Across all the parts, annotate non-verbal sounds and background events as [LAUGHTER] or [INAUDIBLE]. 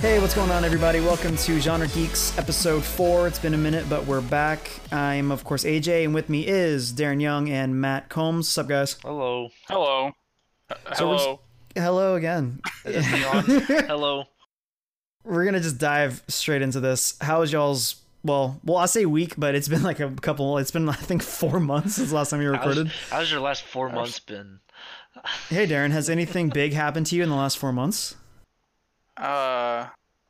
Hey, what's going on, everybody? Welcome to Genre Geeks episode four. It's been a minute, but we're back. I'm, of course, AJ, and with me is Darin Young and Matt Combs. What's up, guys? Hello. Hello. So Hello. Hello again. Is this me on? Hello. [LAUGHS] We're gonna just dive straight into this. How was y'all's? Well, well, I'll say week, but it's been like a couple. It's been I think four [LAUGHS] months since the last time you recorded. how's your last four months been? Hey, Darin, has anything big happened to you in the last four months? Uh,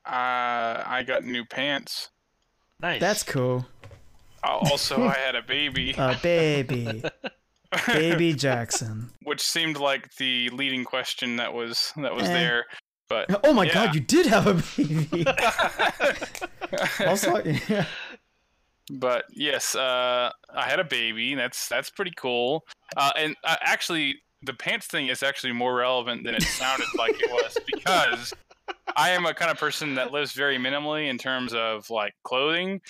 uh, I got new pants. Nice. That's cool. Uh, Also, I had a baby, [LAUGHS] A baby, baby [LAUGHS] Jackson. which seemed like the leading question that was that was Eh. there. But Oh my Yeah. God, you did have a baby. [LAUGHS] also, yeah. but yes, uh, I had a baby. That's that's pretty cool. Uh, and uh, actually, the pants thing is actually more relevant than it sounded like it was because I am a kind of person that lives very minimally in terms of like clothing.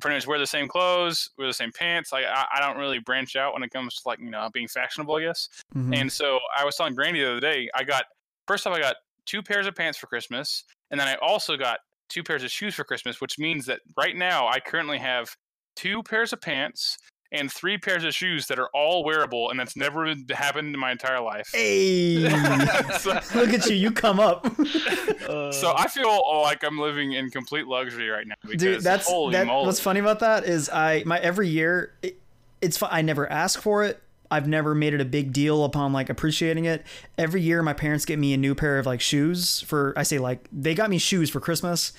Pretty much wear the same clothes, wear the same pants. Like I, I don't really branch out when it comes to like you know being fashionable, I guess. Mhm. And so I was telling Brandy the other day, I got first off I got two pairs of pants for Christmas, and then I also got two pairs of shoes for Christmas, which means that right now I currently have two pairs of pants and three pairs of shoes that are all wearable, and that's never happened in my entire life. Hey, [LAUGHS] so, [LAUGHS] look at you! You come up, [LAUGHS] Uh, so I feel like I'm living in complete luxury right now. Because, dude. That's holy that. moly. What's funny about that is I my every year it, it's fun. I never ask for it. I've never made it a big deal upon like appreciating it. Every year, my parents get me a new pair of like shoes for. I say like they got me shoes for Christmas,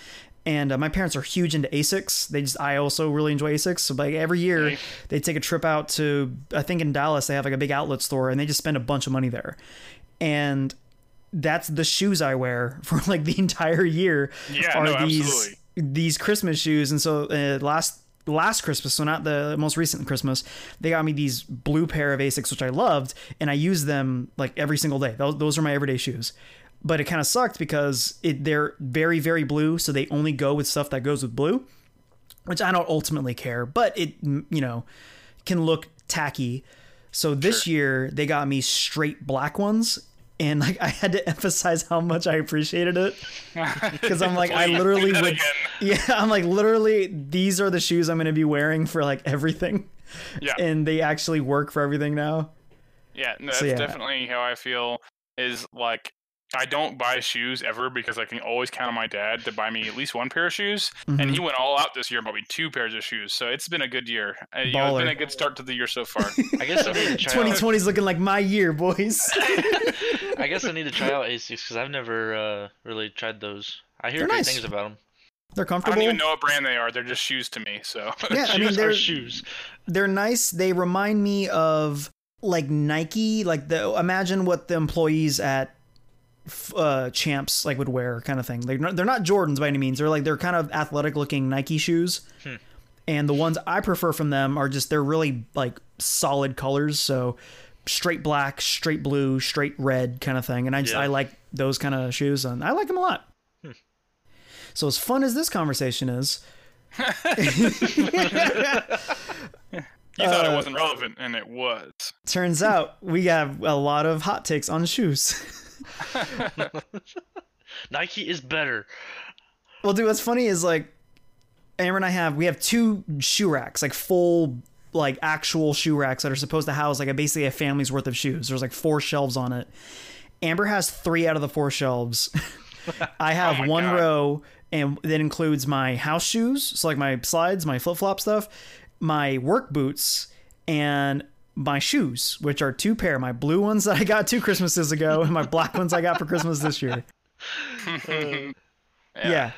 and uh, my parents are huge into Asics. They just I also really enjoy Asics. So like every year, they take a trip out to I think in Dallas they have like a big outlet store, and they just spend a bunch of money there, and that's the shoes I wear [LAUGHS] for like the entire year. Yeah, are no, these absolutely. these Christmas shoes, and so uh, last last Christmas, so not the most recent Christmas, they got me these blue pair of Asics, which I loved, and I use them like every single day. Those, those are my everyday shoes. But it kind of sucked because it they're very very blue, so they only go with stuff that goes with blue, which I don't ultimately care. But it you know can look tacky. So this year they got me straight black ones. And like I had to [LAUGHS] emphasize how much I appreciated it [LAUGHS] because I'm like I literally would again. [LAUGHS] yeah, I'm like literally these are the shoes I'm going to be wearing for like everything. Yeah. And they actually work for everything now. Yeah, no, that's So, yeah. definitely how I feel. Is like I don't buy shoes ever because I can always count on my dad to buy me at least one pair of shoes, and Mhm. he went all out this year and bought me two pairs of shoes. So it's been a good year. Uh, you know, it's been a good start to the year so far. [LAUGHS] I guess I need to [LAUGHS] try 2020 is looking like my year, boys. [LAUGHS] I guess I need to try out Asics because I've never uh, really tried those. I hear They're great nice. things about them. They're comfortable. I comfortable. don't even know what brand they are. They're just shoes to me. So Yeah, I mean they're are shoes. they're nice. They remind me of like Nike, like the imagine what the employees at f- uh, Champs like would wear, kind of thing. They're not, they're not Jordans by any means. They're like they're kind of athletic looking Nike shoes. Hmm. And the ones I prefer from them are just they're really like solid colors. So straight black, straight blue, straight red kind of thing. And I just Yeah. I like those kind of shoes, and I like them a lot. Hmm. So as fun as this conversation is, [LAUGHS] you thought Uh, it wasn't relevant, and it was. turns out we have a lot of hot takes on shoes. [LAUGHS] [LAUGHS] Nike is better. well, dude, what's funny is like Amber and I have we have two shoe racks, like full like actual shoe racks that are supposed to house like a basically a family's worth of shoes. There's like four shelves on it. Amber has three out of the four shelves. [LAUGHS] I [LAUGHS] oh have Oh one God. row, and that includes my house shoes, so like my slides, my flip flop stuff, my work boots, and my shoes, which are two pair. My blue ones that I got two Christmases ago, and my black ones I got for Christmas this year. [LAUGHS] yeah. Yeah.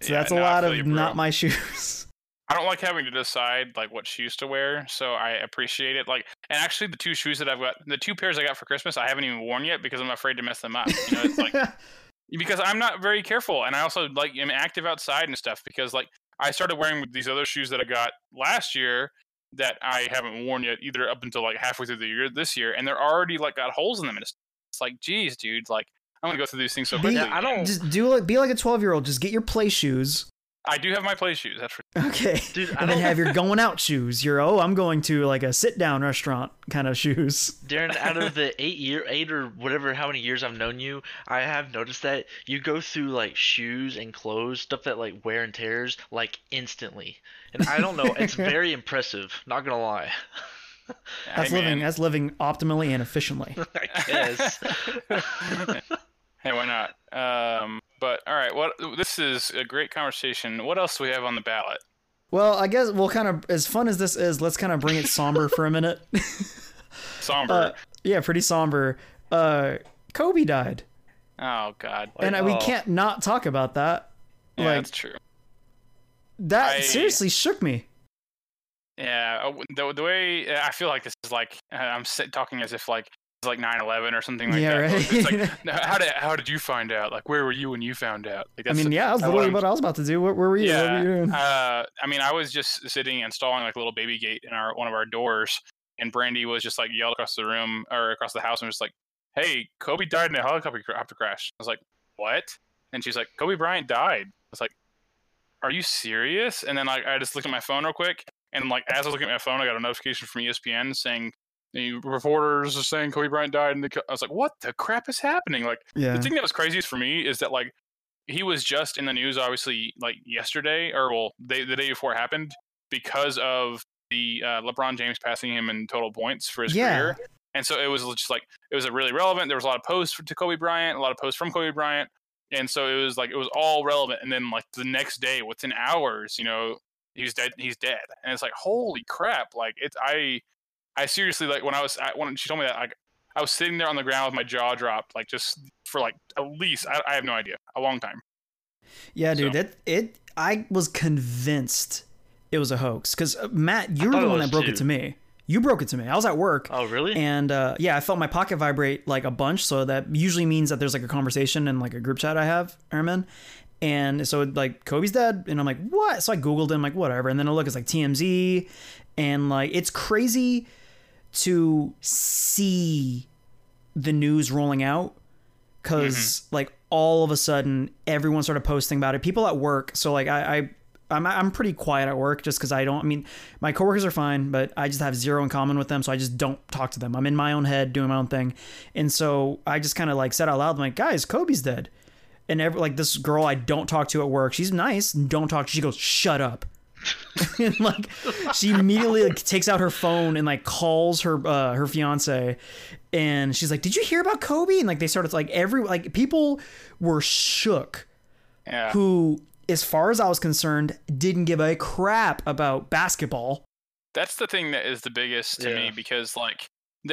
So Yeah, that's a no, lot of not my shoes. [LAUGHS] I don't like having to decide like what shoes to wear, so I appreciate it. Like, and actually, the two shoes that I've got, the two pairs I got for Christmas, I haven't even worn yet because I'm afraid to mess them up. You know, it's like [LAUGHS] because I'm not very careful, and I also like am active outside and stuff. Because like I started wearing these other shoes that I got last year that I haven't worn yet either up until like halfway through the year this year, and they're already like got holes in them, and it's, it's like, geez, dude, like I'm gonna go through these things so Be- quickly. Yeah, I don't. just do like be like a 12 year old. Just get your play shoes I do have my play shoes. That's for Okay. Dude, I and then don't- have your [LAUGHS] going out shoes. Your oh, I'm going to like a sit down restaurant kind of shoes. Darin, [LAUGHS] out of the eight year, eight or whatever, how many years I've known you, I have noticed that you go through like shoes and clothes, stuff that like wear and tears, like instantly. And I don't know, it's [LAUGHS] very impressive. Not gonna lie. That's Hey, living. man. That's living optimally and efficiently. I guess. hey, why not? Um, but all right, what this is a great conversation. What else do we have on the ballot? Well, I guess we'll kind of as fun as this is. Let's kind of bring it somber for a minute. [LAUGHS] Somber. Uh, yeah, pretty somber. Uh, Kobe died, oh God. and uh, we oh. can't not talk about that. Yeah, like that's true. that I- seriously shook me. Yeah, uh, the the way I feel like this is like uh, I'm sit, talking as if like it's like 9/11 or something like Yeah, that. right. It's like, [LAUGHS] how did how did you find out? Like, where were you when you found out? Like, I mean, yeah, that was what literally what I was about to do. What, where were you? What were you doing? Uh, I mean, I was just sitting installing like a little baby gate in our one of our doors, and Brandy was just like yelled across the room or across the house and was like, "Hey, Kobe died in a helicopter crash." I was like, "What?" And she's like, "Kobe Bryant died." I was like, "Are you serious?" And then like I just looked at my phone real quick, and like as I was looking at my phone, I got a notification from ESPN saying. The reporters are saying Kobe Bryant died, and the, I was like, "What the crap is happening?" Like, yeah, the thing that was craziest for me is that like he was just in the news obviously like yesterday or well day, the day before it happened because of the uh, LeBron James passing him in total points for his Yeah. career. And so it was just like it was a really relevant. There was a lot of posts to Kobe Bryant, a lot of posts from Kobe Bryant, and so it was like it was all relevant. And then like the next day, within hours, you know, he's dead. He's dead, and it's like holy crap! Like it's I, I seriously like when I was I, when she told me that like I was sitting there on the ground with my jaw dropped, like just for like at least I, I have no idea, a long time. yeah, dude. so- It it. I was convinced it was a hoax because Matt, you were the one that broke too. it to me. You broke it to me. I was at work. Oh, really? And uh, yeah, I felt my pocket vibrate like a bunch. So that usually means that there's like a conversation and like a group chat I have, Airman. And so like Kobe's dead, and I'm like, what? So I googled him, like whatever. And then I look, it's like TMZ, and like it's crazy to see the news rolling out because mm-hmm. like all of a sudden everyone started posting about it. People at work. So like I. I I'm, I'm pretty quiet at work just because I don't. I mean, my coworkers are fine, but I just have zero in common with them, so I just don't talk to them. I'm in my own head doing my own thing, and so I just kind of like said out loud, I'm like, guys, Kobe's dead, and every like this girl I don't talk to at work, she's nice, don't talk. She goes, shut up, [LAUGHS] and like she immediately like takes out her phone and like calls her uh, her fiance, and she's like, did you hear about Kobe? And like they started like every like people were shook Yeah. who, as far as I was concerned, didn't give a crap about basketball. That's the thing that is the biggest to me because like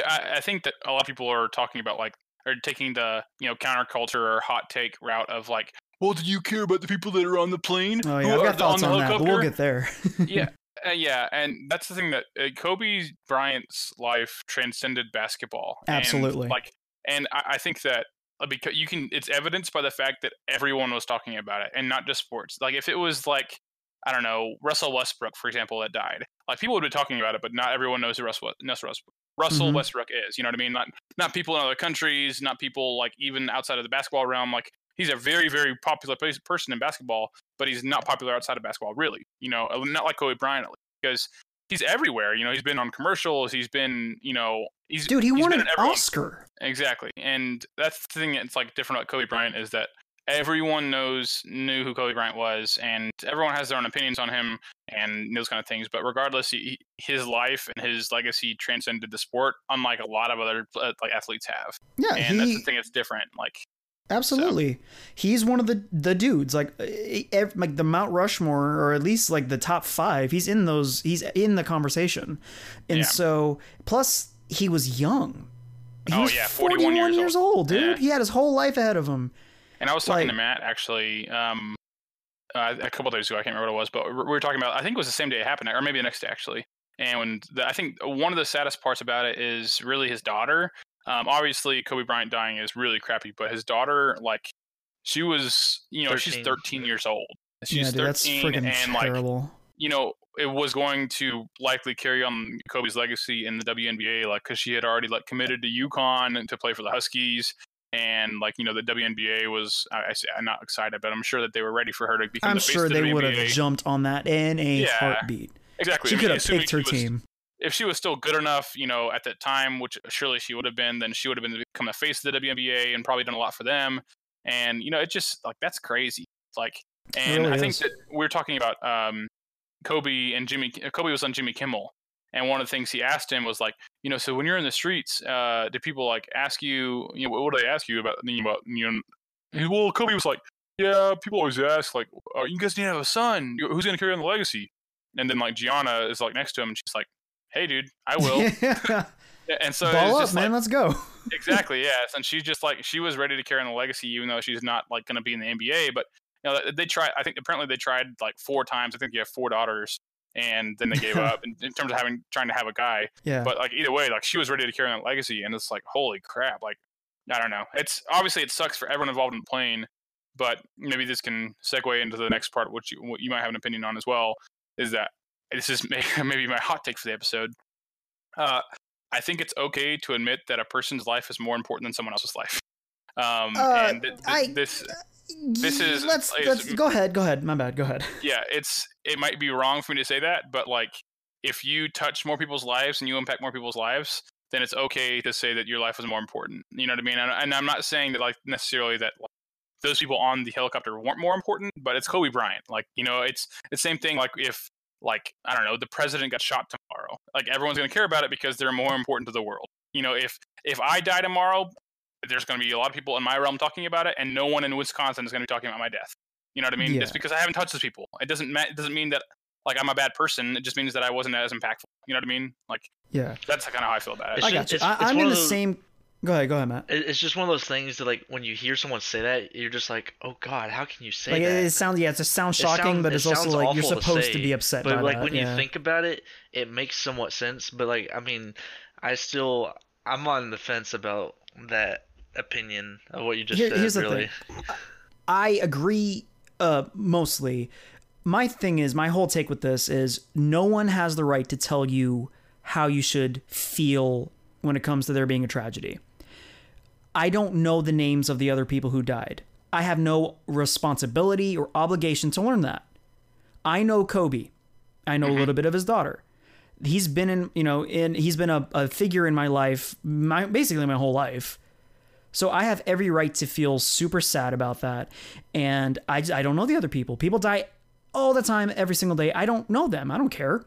I, I think that a lot of people are talking about like are taking the you know counterculture or hot take route of like, well, did you care about the people that are on the plane? Oh who yeah, I've got thoughts the on, that, but we'll get there. [LAUGHS] yeah, uh, yeah, and that's the thing that uh, Kobe Bryant's life transcended basketball. And, Absolutely. like, and I, I think that uh, because you can, it's evidenced by the fact that everyone was talking about it, and not just sports. Like, if it was like, I don't know, Russell Westbrook, for example, that died, like people would be talking about it, but not everyone knows who Russell Russell Westbrook. Russell Mhm. Westbrook is, you know what I mean? Not not people in other countries, not people like even outside of the basketball realm. Like he's a very very popular person in basketball, but he's not popular outside of basketball, really. You know, uh, not like Kobe Bryant, at least, because he's everywhere. You know, he's been on commercials. He's been, you know, he's Dude, he he's won been an. Oscar. Exactly, and that's the thing that's like different about Kobe Bryant is that everyone knows knew who Kobe Bryant was, and everyone has their own opinions on him and those kind of things. But regardless, he, his life and his legacy transcended the sport, unlike a lot of other uh, like athletes have. Yeah, and that's the thing that's different. Like, absolutely. He's one of the the dudes like eh, like the Mount Rushmore or at least like the top 5. He's in those he's in the conversation. And Yeah. so plus he was young. He Oh, was yeah, 41, 41 years, years old, dude. Yeah. He had his whole life ahead of him. and I was talking to Matt actually um, uh, a couple days ago. I can't remember what it was, but we we were talking about. I think it was the same day it happened, or maybe the next day actually. And the, I think one of the saddest parts about it is really his daughter. Um, obviously, Kobe Bryant dying is really crappy, but his daughter, like, she was, you know, she's 13. 13 years old. She's yeah, dude, that's 13, freaking and like, terrible. you know, it was going to likely carry on Kobe's legacy in the WNBA, like, because she had already like committed to UConn to play for the Huskies. and like you know the WNBA was I, I, I'm not excited, but I'm sure that they were ready for her to become. I'm the face sure of the they would have jumped on that in a Yeah. heartbeat. Exactly. She I mean, could have picked her was- team. If she was still good enough, you know, at that time, which surely she would have been, then she would have been to become the face of the WNBA and probably done a lot for them. And you know, it just like that's crazy. Like, and really I think is. that we are talking about um, Kobe and Jimmy. Kobe was on Jimmy Kimmel, and one of the things he asked him was like, you know, so when you're in the streets, uh, do people like ask you, you know, what do they ask you about? You know, you know, well, Kobe was like, yeah, people always ask like, oh, you guys need to have a son. Who's going to carry on the legacy? And then like Gianna is like next to him, and she's like, hey, dude, I will. [LAUGHS] Yeah, and so Ball up, just man. like Let's go. exactly [LAUGHS] yes, and she's just like she was ready to carry on the legacy, even though she's not like going to be in the NBA. But you know they tried. I think apparently they tried like four times. I think you have four daughters, and then they gave up [LAUGHS] in, in terms of having trying to have a guy. Yeah. But like either way, like she was ready to carry on the legacy, and it's like holy crap! Like I don't know. It's obviously it sucks for everyone involved in the plane, but maybe this can segue into the next part, which you, what you might have an opinion on as well. Is that this is [LAUGHS] maybe my hot take for the episode. Uh, I think it's okay to admit that a person's life is more important than someone else's life. Um, Uh, and th- th- I- this, This is- Let's is- let's go ahead. Go ahead. My bad. Go ahead. [LAUGHS] yeah, it's it might be wrong for me to say that, but like if you touch more people's lives and you impact more people's lives, then it's okay to say that your life was more important. You know what I mean? And, and I'm not saying that like necessarily that like, those people on the helicopter weren't more important, but it's Kobe Bryant. Like you know, it's the same thing. Like if like I don't know, the president got shot tomorrow, like everyone's going to care about it because they're more important to the world. You know, if if I die tomorrow, there's going to be a lot of people in my realm talking about it, and no one in Wisconsin is going to be talking about my death. You know what I mean? Yeah. It's because I haven't touched those people. It doesn't ma- it doesn't mean that like I'm a bad person. It just means that I wasn't as impactful. You know what I mean? Like Yeah. that's kind of how I feel about it. It's I just- got you. it's- I, it's I'm in the those- same. Go ahead. Go ahead, Matt. It's just one of those things that like when you hear someone say that, you're just like, oh God, how can you say Like that? it, it sounds. Yeah, it sounds It shocking, sounds- but it it's also like you're awful to supposed to be upset but like that. when yeah. you think about it, it makes somewhat sense. But like, I mean, I still, I'm on the fence about that opinion of what you just Here- said. here's the really, I agree uh, mostly. My thing is, my whole take with this is no one has the right to tell you how you should feel when it comes to there being a tragedy. I don't know the names of the other people who died. I have no responsibility or obligation to learn that. I know Kobe. I know a little mm-hmm. bit of his daughter. He's been in, you know, in he's been a, a figure in my life, my basically my whole life. So I have every right to feel super sad about that. And I, I don't know the other people. People die all the time, every single day. I don't know them. I don't care.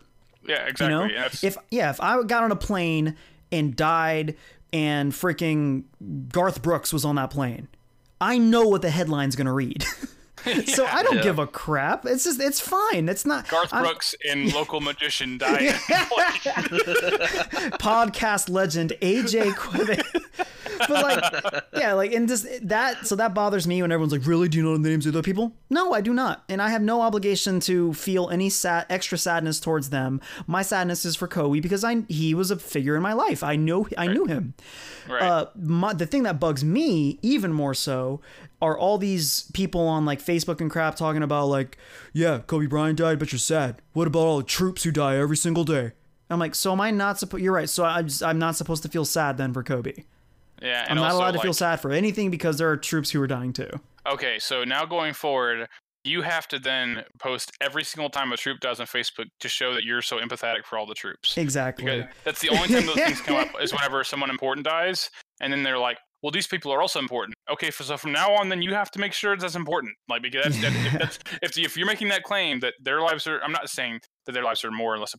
yeah, You exactly. know, Yeah, if yeah, if I got on a plane and died, and freaking Garth Brooks was on that plane, I know what the headline's gonna read. [LAUGHS] so I don't Yeah. give a crap. It's just it's fine. It's not Garth I'm- Brooks and [LAUGHS] local magician died. [LAUGHS] podcast legend AJ Quivet. [LAUGHS] but like, yeah, like, and just that, so that bothers me when everyone's like, really? Do you know the names of the people? No, I do not. And I have no obligation to feel any sad, extra sadness towards them. My sadness is for Kobe because I, he was a figure in my life. I know, I knew him. right. Uh, my, the thing that bugs me even more so are all these people on like Facebook and crap talking about like, yeah, Kobe Bryant died, but you're sad. What about all the troops who die every single day? I'm like, so am I not supposed? You're right. So I'm just, I'm not supposed to feel sad then for Kobe. Yeah, and I'm not also, allowed to feel sad for anything because there are troops who are dying too. Okay, so now going forward, you have to then post every single time a troop dies on Facebook to show that you're so empathetic for all the troops. Exactly. Because that's the only time those things come up is whenever someone important dies, and then they're like, "Well, these people are also important." Okay, so, so from now on, then you have to make sure that's important. Like because that's, that, if, that's [LAUGHS] if if you're making that claim that their lives are, I'm not saying that their lives are more or less,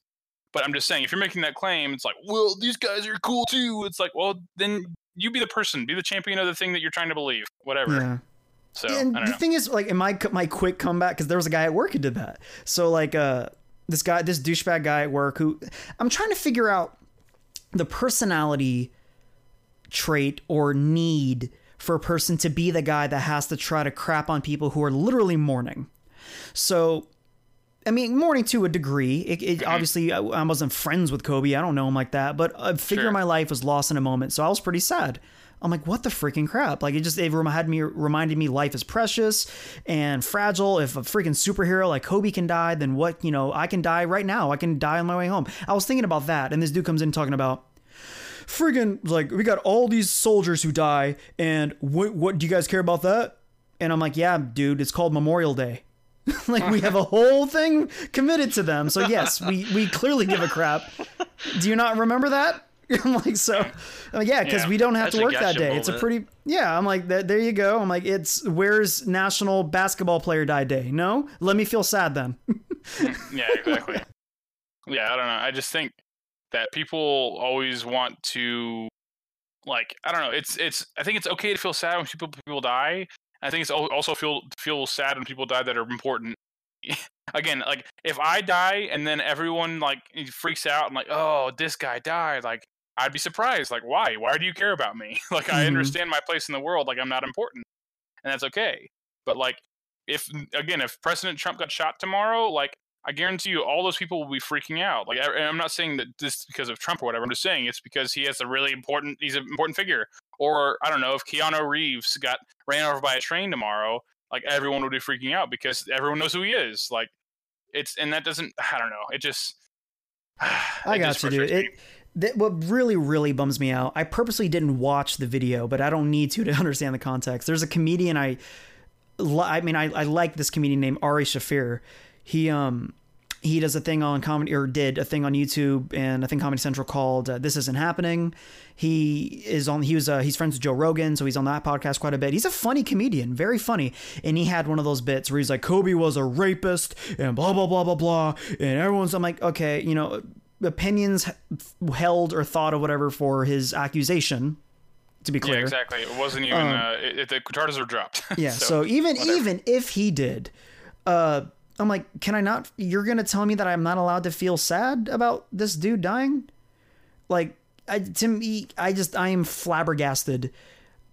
but I'm just saying if you're making that claim, it's like, well, these guys are cool too. It's like, well, then you be the person, be the champion of the thing that you're trying to believe, whatever. Yeah. So and I don't the know. thing is, like, in my my quick comeback, because there was a guy at work who did that. So like, uh, this guy, this douchebag guy at work, who I'm trying to figure out the personality trait or need for a person to be the guy that has to try to crap on people who are literally mourning. So. I mean, mourning to a degree. It, it mm-hmm. obviously, I, I wasn't friends with Kobe. I don't know him like that, but a figure Sure. of my life was lost in a moment, so I was pretty sad. I'm like, what the freaking crap? Like, it just it had me reminded me life is precious and fragile. If a freaking superhero like Kobe can die, then what? You know, I can die right now. I can die on my way home. I was thinking about that, and this dude comes in talking about friggin' like we got all these soldiers who die, and what what do you guys care about that? And I'm like, yeah, dude, it's called Memorial Day. [LAUGHS] like we have a whole thing committed to them. So yes, we we clearly give a crap. Do you not remember that? [LAUGHS] I'm like, so, I'm like, yeah, because Yeah. we don't have to work that day. It's a pretty, yeah. I'm like, there, there you go. I'm like, it's where's National Basketball Player Die Day? No, let me feel sad then. [LAUGHS] yeah, exactly. yeah, I don't know. I just think that people always want to, like, I don't know. It's it's. I think it's okay to feel sad when people people die. I think it's also feel feel sad when people die that are important. [LAUGHS] Again, like if I die and then everyone like freaks out and like, oh, this guy died, like I'd be surprised. Like, why? Why do you care about me? [LAUGHS] like, I Mhm. understand my place in the world. Like, I'm not important, and that's okay. But like, if again, if President Trump got shot tomorrow, like I guarantee you, all those people will be freaking out. Like, I, and I'm not saying that this because of Trump or whatever. I'm just saying it's because he has a really important. He's an important figure. Or I don't know if Keanu Reeves got ran over by a train tomorrow, like everyone would be freaking out because everyone knows who he is. Like, it's and that doesn't. [SIGHS] I don't know. It just. [SIGHS] I it got just you, dude. It that, what really really bums me out. I purposely didn't watch the video, but I don't need to [LAUGHS] to understand the context. There's a comedian I, I mean, I, I like this comedian named Ari Shaffir. He um he does a thing on comedy or did a thing on YouTube and I think Comedy Central called uh, "This Isn't Happening." He is on. He was uh, he's friends with Joe Rogan, so he's on that podcast quite a bit. He's a funny comedian, very funny, and he had one of those bits where he's like, "Kobe was a rapist," and blah blah blah blah blah, and everyone's. I'm like, okay, you know, opinions held or thought or whatever for his accusation. To be clear, Yeah, exactly. It wasn't even. Um, uh, it, it- the charges are dropped. [LAUGHS] yeah. So, even whatever. even if he did, uh, I'm like, can I not? You're gonna tell me that I'm not allowed to feel sad about this dude dying? Like, I, to me, I just I am flabbergasted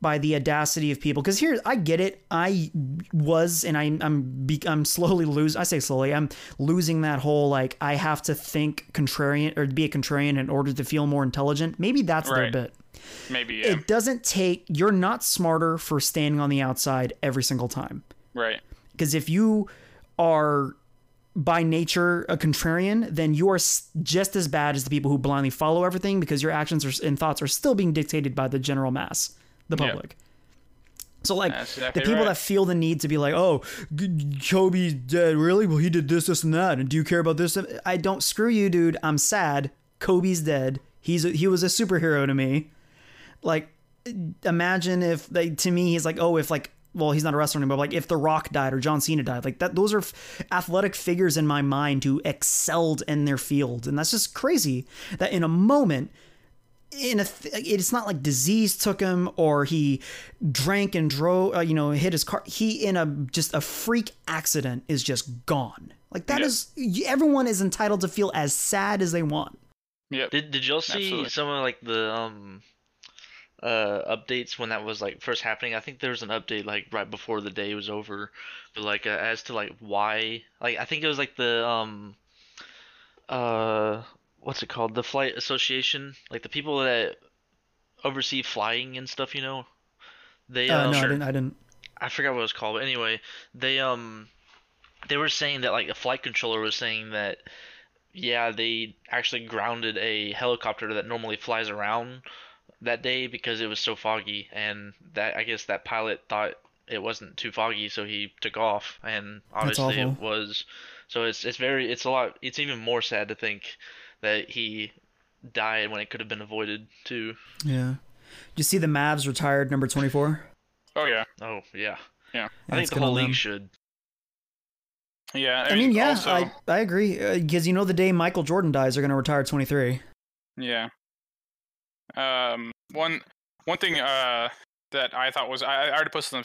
by the audacity of people. Because here, I get it. I was, and I, I'm I'm slowly losing. I say slowly. I'm losing that whole like I have to think contrarian or be a contrarian in order to feel more intelligent. Maybe that's their Right. bit Maybe. Yeah. it doesn't take you're not smarter for standing on the outside every single time right. because if you are by nature a contrarian then you are just as bad as the people who blindly follow everything because your actions are, and thoughts are still being dictated by the general mass the Yeah. public. So like exactly the people right. that feel the need to be like oh kobe's dead. Really? Well he did this this and that. And do you care about this? I don't screw you dude. I'm sad. Kobe's dead. He's a, he was a superhero to me. Like imagine if they to me he's like oh if like well he's not a wrestler anymore but like if the rock died or john cena died like that those are f- athletic figures in my mind who excelled in their field and that's just crazy that in a moment in a th- it's not like disease took him or he drank and drove uh, you know hit his car he in a just a freak accident is just gone like that Yeah. is everyone is entitled to feel as sad as they want Yeah. Did Did y'all see Absolutely. some of like the um uh updates when that was like first happening? I think there was an update like right before the day was over, but like uh, as to like why like I think it was like the um uh what's it called? The flight association like the people that oversee flying and stuff you know? They uh, um, no I didn't, I didn't. I forgot what it was called, but anyway, they um they were saying that like a flight controller was saying that yeah, they actually grounded a helicopter that normally flies around that day because it was so foggy and that I guess that pilot thought it wasn't too foggy so he took off and obviously it awful. was so it's it's very it's a lot it's even more sad to think that he died when it could have been avoided too. yeah did you see the Mavs retired number 24 Oh yeah. Oh yeah. Yeah. I That's think the whole league should. Yeah. I mean, yeah, also- I, I agree. Uh, because you know, the day Michael Jordan dies, they're going to retire 23. Yeah. Um. One. One thing. Uh. That I thought was I, I already posted on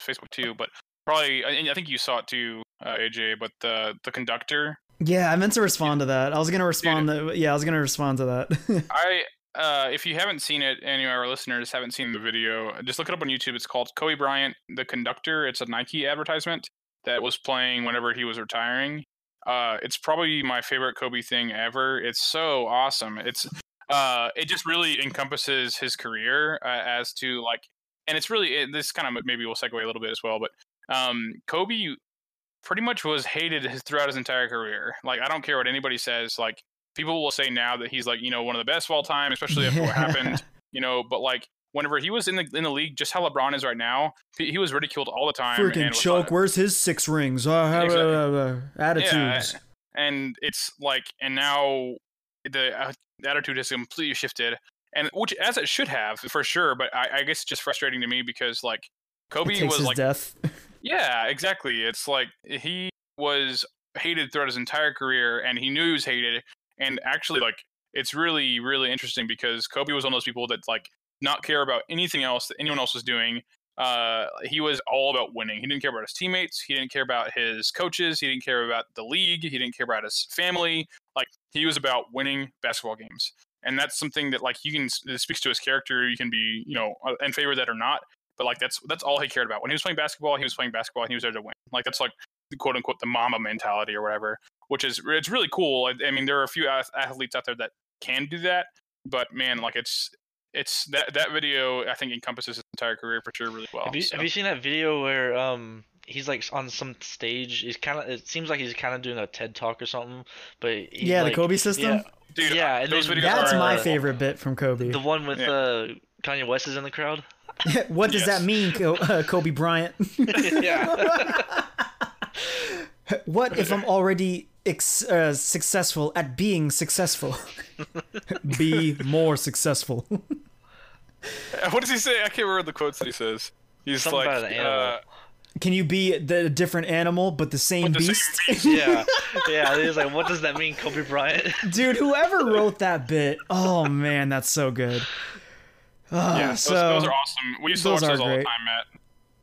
Facebook too, but probably I, I think you saw it too, uh, AJ. But the the conductor. Yeah, I meant to respond to that. I was going to respond. To, yeah, I was going to respond to that. [LAUGHS] I. Uh, if you haven't seen it, any of our listeners haven't seen the video, just look it up on YouTube. It's called Kobe Bryant, the conductor. It's a Nike advertisement that was playing whenever he was retiring. Uh, it's probably my favorite Kobe thing ever. It's so awesome. It's uh, it just really encompasses his career uh, as to like, and it's really it, this kind of maybe we'll segue a little bit as well, but um, Kobe pretty much was hated his, throughout his entire career. Like I don't care what anybody says. Like people will say now that he's like you know one of the best of all time, [LAUGHS] especially after what happened. You know, but like whenever he was in the in the league, just how LeBron is right now, he, he was ridiculed all the time. Freaking choke. like- Where's his six rings? Uh, uh, Exactly. uh, uh, attitudes. and it's like and now the uh, attitude has completely shifted and which as it should have for sure but i, I guess it's just frustrating to me because like kobe was like death. [LAUGHS] yeah exactly it's like he was hated throughout his entire career and he knew he was hated and actually like it's really really interesting because kobe was one of those people that like not care about anything else that anyone else was doing uh, he was all about winning. He didn't care about his teammates. He didn't care about his coaches. He didn't care about the league. He didn't care about his family. Like he was about winning basketball games, and that's something that like you can it speaks to his character. You can be you know uh, in favor of that or not, but like that's that's all he cared about. When he was playing basketball, he was playing basketball. and He was there to win. Like that's like the quote unquote the mamba mentality or whatever, which is it's really cool. I, I mean, there are a few ath- athletes out there that can do that, but man, like it's it's that that video I think encompasses his entire career for sure really well. Have you, so. have you seen that video where um he's like on some stage? He's kind of. It seems like he's kind of doing a TED talk or something. But he, yeah, like, the Kobe system. Yeah, Dude, yeah, and those then videos That's are my uh, favorite bit from Kobe. the one with Yeah. uh Kanye West is in the crowd. [LAUGHS] what does Yes. that mean, uh, Kobe Bryant? [LAUGHS] yeah. [LAUGHS] what if I'm already ex- uh, successful at being successful? [LAUGHS] Be more successful. [LAUGHS] What does he say? I can't remember the quotes that he says. He's Something like, about an animal. uh, Can you be the different animal but the same the same beast? beast. [LAUGHS] yeah, yeah. He's like, what does that mean, Kobe Bryant? Dude, whoever wrote that bit, oh man, that's so good. Ah, yeah, those, so those are awesome. We used to those watch are those all the great. time, Matt.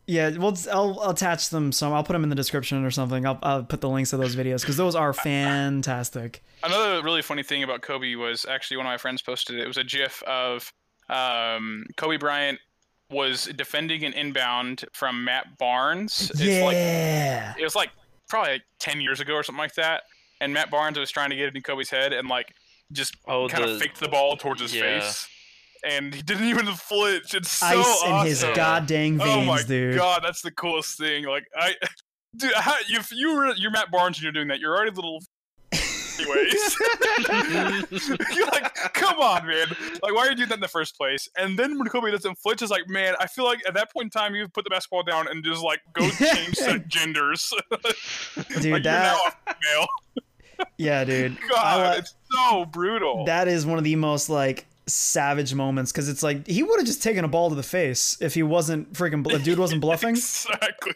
Yeah, well, I'll, I'll attach them. Some I'll put them in the description or something. I'll, I'll put the links to those videos because those are fantastic. Another really funny thing about Kobe was actually one of my friends posted it. It was a GIF of um, Kobe Bryant was defending an inbound from Matt Barnes. It's like yeah, it was like probably like ten years ago or something like that. And Matt Barnes was trying to get it in Kobe's head and like just Oh, kind the of faked the ball towards his yeah. face. And he didn't even flinch. It's so ice in his awesome. goddamn Oh veins, my dude. god, that's the coolest thing. Like I, [LAUGHS] dude, how, if you were you're Matt Barnes and you're doing that, you're already a little. [LAUGHS] Anyways, [LAUGHS] you're like, come on, man. Like, why are you doing that in the first place? And then when Kobe doesn't flinch, it's like, man, I feel like at that point in time, you put the basketball down and just like go change the genders. Dude, like, that you're now a female. yeah, dude. I God, li- it's so brutal. that is one of the most like savage moments because it's like he would have just taken a ball to the face if he wasn't freaking dude wasn't bluffing. exactly.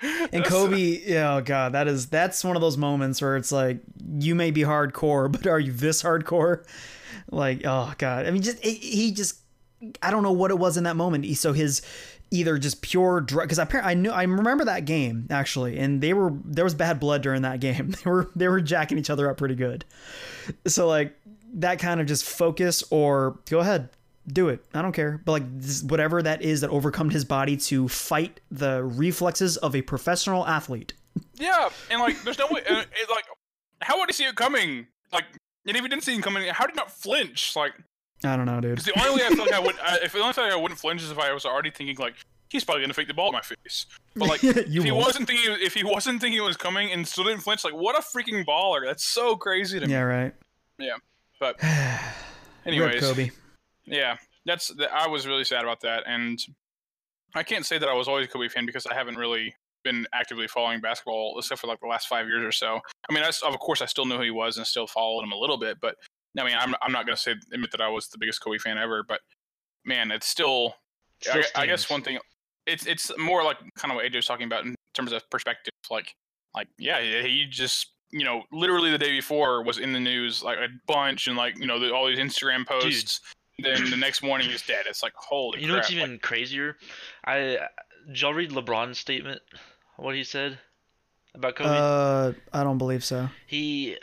And That's- Kobe, yeah, oh god, that is that's one of those moments where it's like you may be hardcore, [LAUGHS] but are you this hardcore? Like, oh god, I mean, just he- he just, I don't know what it was in that moment. So his either just pure drug because apparently I knew I remember that game actually, and they were there was bad blood during that [LAUGHS] game. They were they were jacking each other up pretty good. So like that kind of just focus or go ahead do it i don't care but like this, whatever that is that overcome his body to fight the reflexes of a professional athlete Yeah, and like, there's no way. It, like, how would he see it coming? Like, and if he didn't see it coming, how did he not flinch? Like, i don't know dude the only way I feel like I would, I, [LAUGHS] uh, if the only thing I wouldn't flinch is if I was already thinking like, he's probably gonna fake the ball in my face. But like, [LAUGHS] You if he won't. wasn't thinking, if he wasn't thinking it was coming and still didn't flinch, like, what a freaking baller! That's so crazy to me. yeah right But [SIGHS] anyways, kobe yeah, that's that, I was really sad about that, and I can't say that I was always a Kobe fan because I haven't really been actively following basketball except for like the last five years or so. I mean, I, of course, I still knew who he was and still followed him a little bit, but I mean, I'm I'm not gonna say admit that I was the biggest Kobe fan ever, but man, it's still. I, I guess one thing, it's it's more like kind of what AJ was talking about in terms of perspective. Like, like yeah, he just you know literally the day before was in the news like a bunch and like you know the, all these Instagram posts. Then the next morning he's dead. It's like holy. You know what's even crazier? I did y'all read LeBron's statement? What he said about Kobe? uh i don't believe so he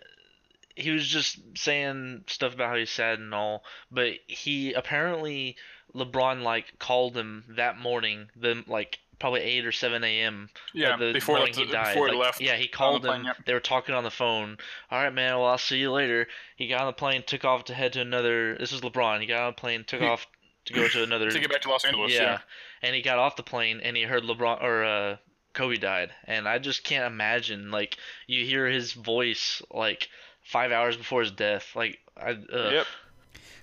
he was just saying stuff about how he's sad and all, but he apparently LeBron like called him that morning, then like probably eight or seven a.m. yeah, the before morning he, he died. before he left. Yeah, he on the called plane, him. yep. They were talking on the phone. All right, man. Well, I'll see you later. He got on the plane, took off to head to another. This is LeBron. He got on the plane, took He- off to go to another. [LAUGHS] to get back to Los Angeles. yeah. Yeah, and he got off the plane and he heard LeBron or uh, Kobe died, and I just can't imagine like you hear his voice like five hours before his death. Like, I, ugh. Yep.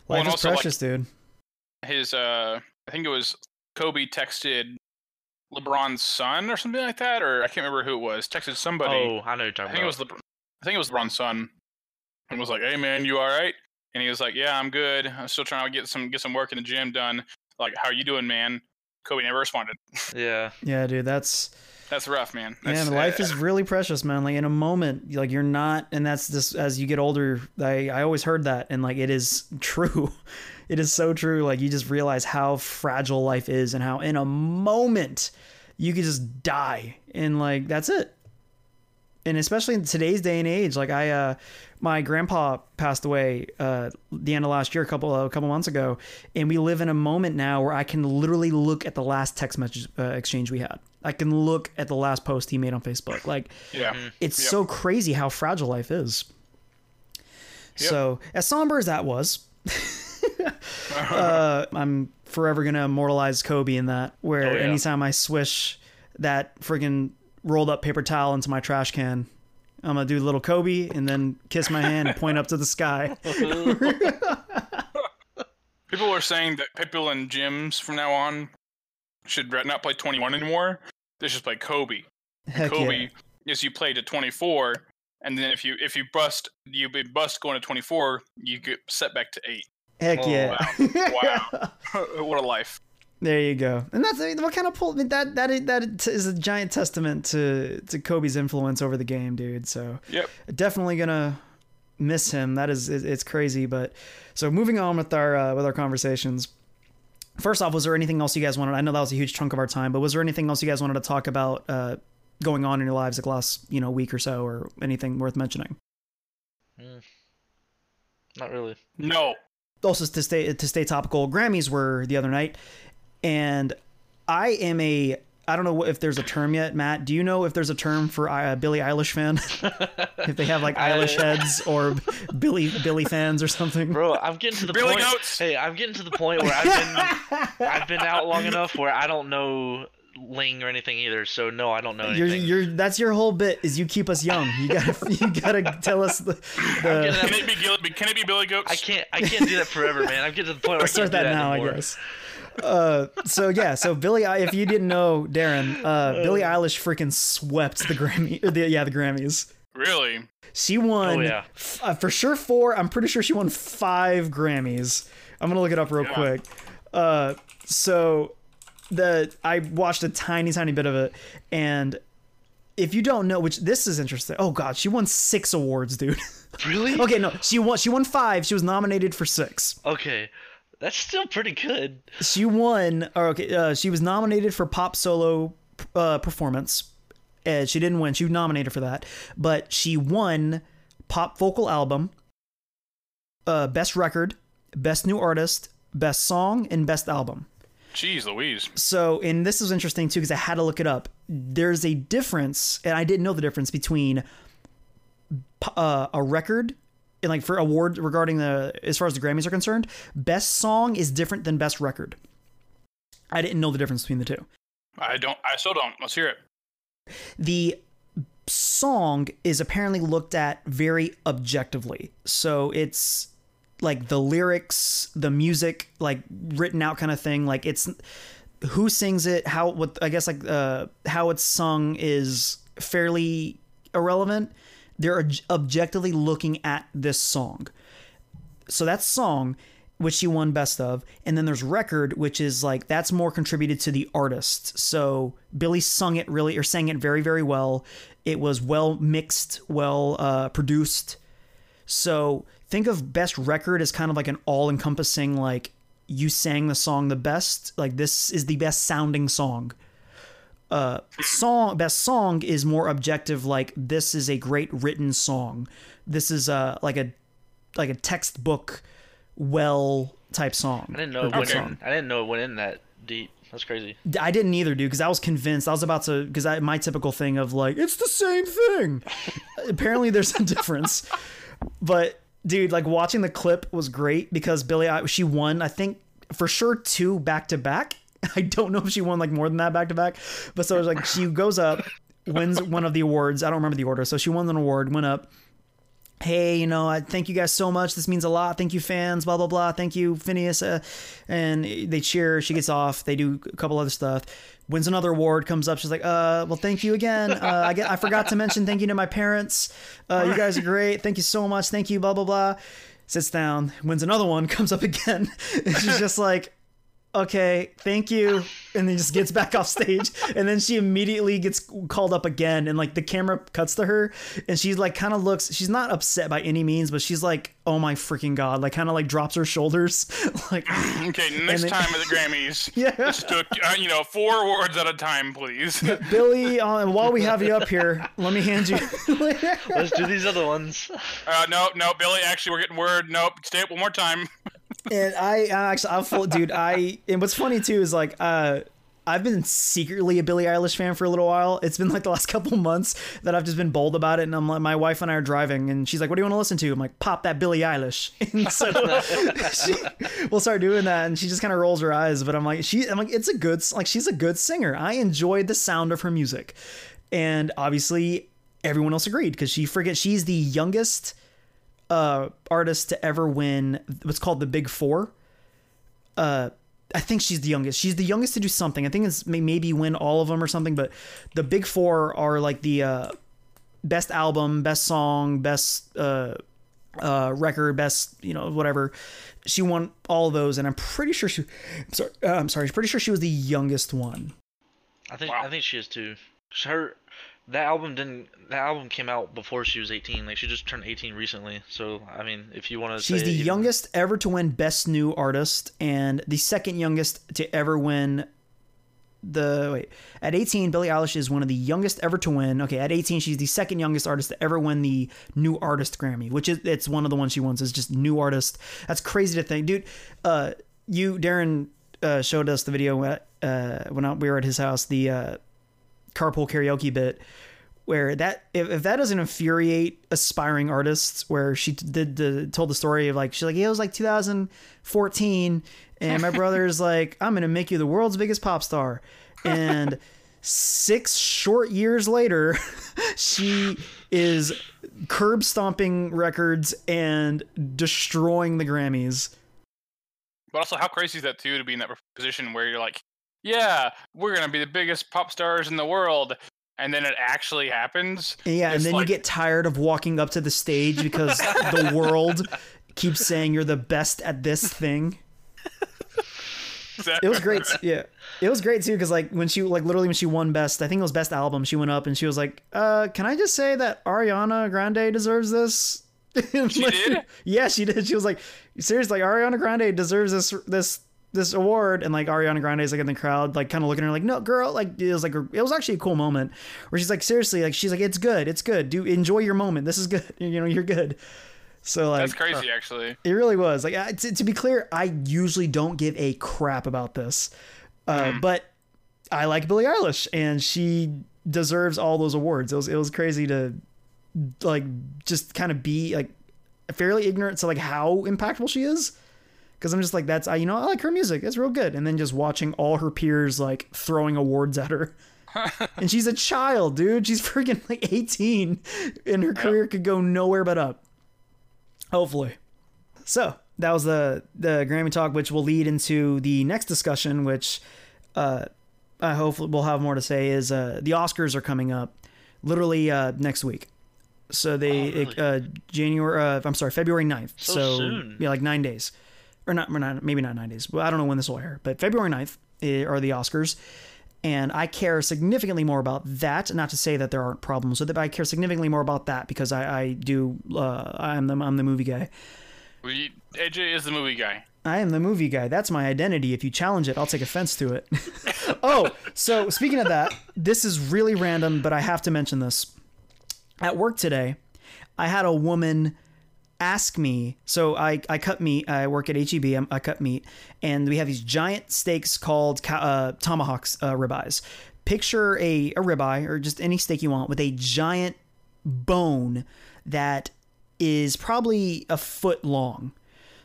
Well, Life and is also, like- precious, dude. His uh, I think it was Kobe texted LeBron's son or something like that, or I can't remember who it was. Texted somebody. Oh, I know you're I talking think it was about. LeBron. I think it was LeBron's son, and was like, "Hey man, you all right?" And he was like, "Yeah, I'm good. I'm still trying to get some get some work in the gym done. Like, how are you doing, man?" Kobe never responded. [LAUGHS] yeah. Yeah, dude, that's That's rough, man. yeah. That's, Life uh, is really precious, man. Like in a moment, like you're not, and that's just as you get older. I I always heard that, and like it is [LAUGHS] true. It is so true. Like you just realize how fragile life is, and how in a moment you could just die, and like that's it. And especially in today's day and age, like I, uh, my grandpa passed away uh, the end of last year, a couple a couple months ago, and we live in a moment now where I can literally look at the last text message uh, exchange we had. I can look at the last post he made on Facebook. Like yeah. it's Yep. so crazy how fragile life is. So as somber as that was, [LAUGHS] [LAUGHS] uh, [LAUGHS] I'm forever gonna immortalize Kobe in that. Where Oh, yeah. anytime I swish that friggin' rolled up paper towel into my trash can, I'm gonna do little Kobe and then kiss my hand and point up to the sky. [LAUGHS] People are saying that people in gyms from now on should not play 21 anymore. They should play Kobe. Heck Kobe yeah. is you play to 24, and then if you if you bust you bust going to 24, you get set back to eight. Heck Oh, yeah. Wow. [LAUGHS] what a life. There you go, and that's I mean, what kind of pull that that is, that is a giant testament to to Kobe's influence over the game, dude. So Yep. definitely gonna miss him. That is it's crazy, but so moving on with our uh, with our conversations. First off, was there anything else you guys wanted? I know that was a huge chunk of our time, but was there anything else you guys wanted to talk about uh, going on in your lives like last you know week or so, or anything worth mentioning? Not really. No. Also to stay to stay topical, Grammys were the other night, and I am a I don't know if there's a term yet, Matt. Do you know if there's a term for a Billie Eilish fan? [LAUGHS] if they have like [LAUGHS] Eilish heads or Billie Billie fans or something? Bro, I'm getting to the Billie point. Goats. Hey, I'm getting to the point where I've been I've been out long enough where I don't know Ling or anything either. So no, I don't know You're, anything. you're that's your whole bit is you keep us young. You gotta [LAUGHS] you gotta tell us the, [LAUGHS] the Can it be Gil- Can it be Billie Goats? I can't I can't do that forever, man. I'm getting to the point where Let's I can't start that do that now, anymore. I guess. Uh, so yeah, so Billie, if you didn't know, Darin, uh, Billie Eilish freaking swept the Grammy, or [LAUGHS] the, yeah, the Grammys. Really? She won Oh, yeah. f- uh, for sure four. I'm pretty sure she won five Grammys. I'm gonna look it up real Yeah. quick. Uh, so the I watched a tiny, tiny bit of it, and if you don't know, which this is interesting. Oh god, she won six awards, dude. [LAUGHS] Really? okay, no, she won. She won five. She was nominated for six. Okay. That's still pretty good. She won. Or okay, uh, she was nominated for pop solo uh, performance. Uh, she didn't win. She was nominated for that, but she won pop vocal album, uh, best record, best new artist, best song, and best album. Jeez Louise. So, and this is interesting too because I had to look it up. There's a difference, and I didn't know the difference between uh, a record and like for award regarding the as far as the Grammys are concerned. Best song is different than best record. I didn't know the difference between the two. I don't. I still don't. Let's hear it. the song is apparently looked at very objectively. So it's like the lyrics, the music, like written out kind of thing. Like it's who sings it, how what I guess like uh how it's sung is fairly irrelevant. They're objectively looking at this song. So that's song, which she won best of, and then there's record, which is like that's more contributed to the artist. So Billie sung it really or sang it very very well. It was well mixed, well uh, produced. So think of best record as kind of like an all encompassing like you sang the song the best. Like this is the best sounding song uh song best song is more objective like this is a great written song this is uh like a like a textbook well type song I didn't know it went song. in, I didn't know it went in that deep. That's crazy. I didn't either, dude, because I was convinced. I was about to, because I my typical thing of like, it's the same thing. [LAUGHS] Apparently, there's a difference. But dude, like watching the clip was great because Billie, I, she won. I think for sure two back to back. I don't know if she won like more than that back to back, but so it was like she goes up, wins one of the awards. I don't remember the order. So she won an award, went up, hey, you know, I thank you guys so much. This means a lot. Thank you, fans. Blah blah blah. Thank you, Finneas. Uh, and they cheer. She gets off. They do a couple other stuff. Wins another award. Comes up. She's like, uh, well, thank you again. Uh, I get. I forgot to mention thank you to my parents. Uh, you guys are great. Thank you so much. Thank you. Blah blah blah. Sits down. Wins another one. Comes up again. [LAUGHS] She's just like, okay, thank you. And then just gets back off stage. And then she immediately gets called up again. And like the camera cuts to her and she's like kind of looks, she's not upset by any means, but she's like, oh my freaking God. Like kind of like drops her shoulders. [LAUGHS] like, [CLEARS THROAT] Okay, next then- time at the [LAUGHS] Grammys, Yeah. let's do uh, you know four awards at a time, please. [LAUGHS] Billie, uh, while we have you up here, let me hand you. Let's do these other ones. Uh, no, no, Billie. Actually, we're getting word. Nope. Stay up one more time. And I, actually, I'm full, dude. I, and what's funny too is like, uh, I've been secretly a Billie Eilish fan for a little while. It's been like the last [LAUGHS] couple months that I've just been bold about it. And I'm like, my wife and I are driving, and she's like, "What do you want to listen to?" I'm like, "Pop that Billie Eilish." [LAUGHS] And so [LAUGHS] she, we'll start doing that, and she just kind of rolls her eyes. But I'm like, she, I'm like, it's a good, like, she's a good singer. I enjoyed the sound of her music, and obviously everyone else agreed because she forget she's the youngest uh artist to ever win what's called the Big Four. Uh, I think she's the youngest. She's the youngest to do something. I think it's maybe win all of them or something. But the Big Four are like the uh, best album, best song, best uh, uh, record, best you know whatever. She won all of those, and I'm pretty sure she. I'm sorry. Uh, I'm sorry. I'm pretty sure she was the youngest one. I think Wow. I think she is too. Her that album didn't that album came out before she was 18. Like she just turned 18 recently. So I mean, if you want to She's the youngest ever to win Best New Artist and the second youngest to ever win the wait. At 18, Billie Eilish is one of the youngest ever to win. Okay, at 18, she's the second youngest artist to ever win the New Artist Grammy, which is it's one of the ones she wins is just New Artist. That's crazy to think, dude. Uh, you Darin uh, showed us the video uh, when I- we were at his house. The uh, carpool karaoke bit where that if, if that doesn't infuriate aspiring artists where she did the told the story of like she's like yeah, it was like 2014 and my brother's [LAUGHS] like i'm gonna make you the world's biggest pop star. And six short years later [LAUGHS] she is curb stomping records and destroying the grammys. But also, how crazy is that too to be in that position where you're like, yeah, we're gonna be the biggest pop stars in the world, and then it actually happens. Yeah, and then like- you get tired of walking up to the stage because the [LAUGHS] world keeps saying you're the best at this thing. It was great. [LAUGHS] Yeah, it was great too because like when she like literally when she won best, I think it was best album. She went up and she was like, "Uh, can I just say that Ariana Grande deserves this?" [LAUGHS] She did? Yeah, she did. She was like, "Seriously, like, Ariana Grande deserves this this." This award and like Ariana Grande is like in the crowd, like kind of looking at her like, no, girl, like it was like it was actually a cool moment where she's like, seriously, like she's like, it's good, it's good, do enjoy your moment, this is good, [LAUGHS] you know, you're good. So like, That's crazy, actually. it really was. Like I- to, to be clear, I usually don't give a crap about this, uh, but I like Billie Eilish, and she deserves all those awards. It was it was crazy to like just kind of be like fairly ignorant to like how impactful she is. Because I'm just like that's I you know I like her music. It's real good. And then just watching all her peers like throwing awards at her. [LAUGHS] and she's a child, dude. She's freaking like 18, and her career could go nowhere but up. Hopefully. So that was the the Grammy talk, which will lead into the next discussion, which uh, I hopefully we'll have more to say. Is uh, the Oscars are coming up, literally uh, next week. So they Oh, really? uh, January. Uh, I'm sorry, February 9th. So soon. yeah, like nine days, or not, or not, maybe not nine days. Well, I don't know when this will air, but February 9th eh, are the Oscars. And I care significantly more about that. Not to say that there aren't problems with it, but I care significantly more about that because I, I do. Uh, I'm the I'm the movie guy. We, AJ is the movie guy. I am the movie guy. That's my identity. If you challenge it, I'll take offense to it. [LAUGHS] oh, so speaking of that, this is really random, but I have to mention this. At work today, I had a woman ask me. So I, I cut meat. I work at HEB. I'm- I cut meat, and we have these giant steaks called uh, tomahawks uh, ribeyes. Picture a, a ribeye or just any steak you want with a giant bone that is probably a foot long.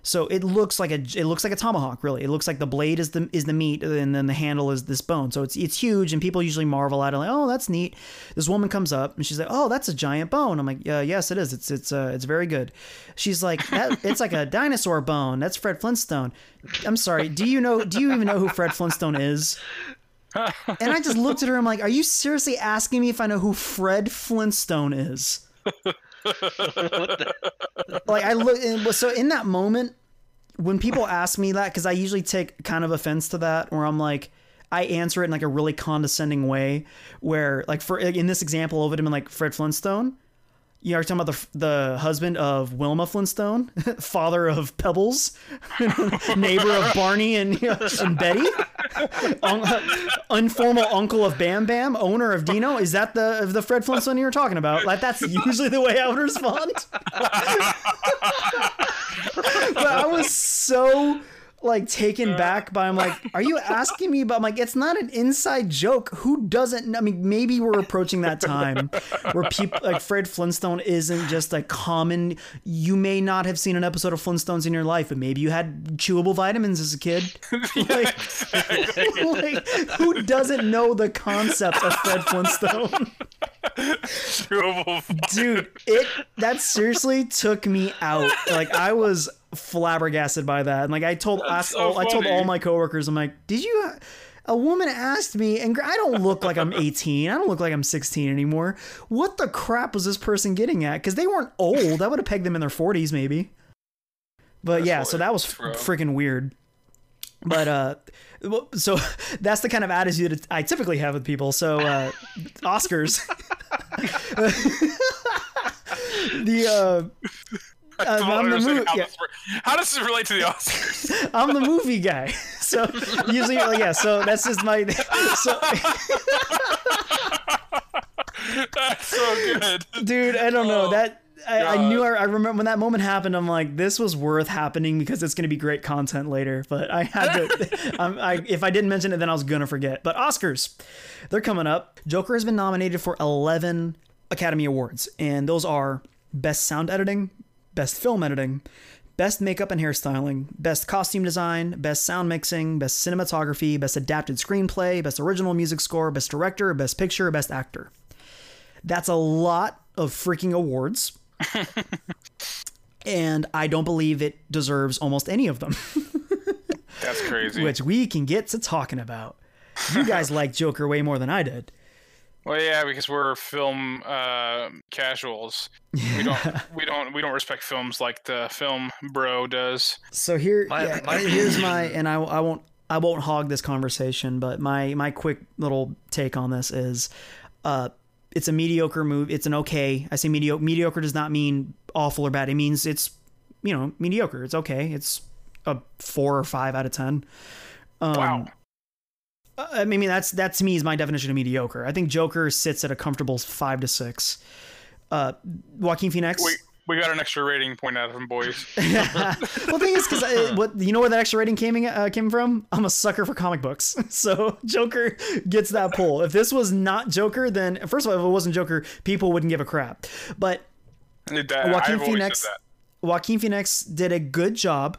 So it looks like a it looks like a tomahawk. Really, it looks like the blade is the is the meat, and then the handle is this bone. So it's it's huge, and people usually marvel at it, like, oh, that's neat. This woman comes up and she's like, oh, that's a giant bone. I'm like, yeah, yes, it is. It's it's uh, it's very good. She's like, that, [LAUGHS] it's like a dinosaur bone. That's Fred Flintstone. I'm sorry. Do you know? Do you even know who Fred Flintstone is? and I just looked at her. I'm like, "Are you seriously asking me if I know who Fred Flintstone is?" [LAUGHS] [LAUGHS] like I look. So in that moment, when people ask me that, because I usually take kind of offense to that, where I'm like, I answer it in like a really condescending way, where like for in this example of it, I'm like Fred Flintstone you are talking about the the husband of Wilma Flintstone, [LAUGHS] father of Pebbles, [LAUGHS] neighbor of Barney and, [LAUGHS] and Betty, Un- informal uncle of Bam Bam, owner of Dino. Is that the the Fred Flintstone you're talking about? Like that's usually the way I would respond. but I was so like taken uh. back by I'm like, are you [LAUGHS] asking me about? I'm like, it's not an inside joke. Who doesn't? I mean, maybe we're approaching that time where people like Fred Flintstone isn't just a common. You may not have seen an episode of Flintstones in your life, but maybe you had chewable vitamins as a kid. [LAUGHS] [LAUGHS] Like, like who doesn't know the concept of Fred Flintstone? Dude, it that seriously took me out. Like I was flabbergasted by that. And like I told asked, so all, I told all my coworkers, I'm like, did you? A woman asked me, and I don't look like I'm 18. I don't look like I'm 16 anymore. What the crap was this person getting at? Because they weren't old. I would have pegged them in their 40s, maybe. But that's yeah, so that was freaking weird. But uh, so [LAUGHS] that's the kind of attitude I typically have with people. So uh, Oscars. [LAUGHS] the uh, uh, I'm the movie. How, yeah. how, does this relate to the Oscars? [LAUGHS] I'm the movie guy, [LAUGHS] so usually, yeah. So that's just my. [LAUGHS] So, that's so good, dude. I don't know oh, that. I, I, knew I, I, remember when that moment happened. I'm like, this was worth happening because it's going to be great content later. But I had to. I, if I didn't mention it, then I was gonna forget. But Oscars, they're coming up. Joker has been nominated for 11 Academy Awards, and those are Best Sound Editing, Best Film Editing, Best Makeup and Hairstyling, Best Costume Design, Best Sound Mixing, Best Cinematography, Best Adapted Screenplay, Best Original Music Score, Best Director, Best Picture, Best Actor. That's a lot of freaking awards. [LAUGHS] and I don't believe it deserves almost any of them. That's crazy. [LAUGHS] Which we can get to talking about. You guys [LAUGHS] like Joker way more than I did. Well, yeah, because we're film uh, casuals. We don't, we don't, we don't respect films like the film bro does. So here, my, yeah, my, here's my, and I, I won't, I won't hog this conversation, but my, my quick little take on this is, uh, it's a mediocre movie. It's an okay. I say mediocre. Mediocre does not mean awful or bad. It means it's, you know, mediocre. It's okay. It's a four or five out of ten. Um, wow. I mean, that's that to me is my definition of mediocre. I think Joker sits at a comfortable five to six. Uh, Joaquin Phoenix. We, we got an extra rating point out of him, boys. [LAUGHS] well, the thing is, because [LAUGHS] what you know where that extra rating came uh, came from? I'm a sucker for comic books, [LAUGHS] so Joker gets that pull. If this was not Joker, then first of all, if it wasn't Joker, people wouldn't give a crap. But that, Joaquin Phoenix, Joaquin Phoenix did a good job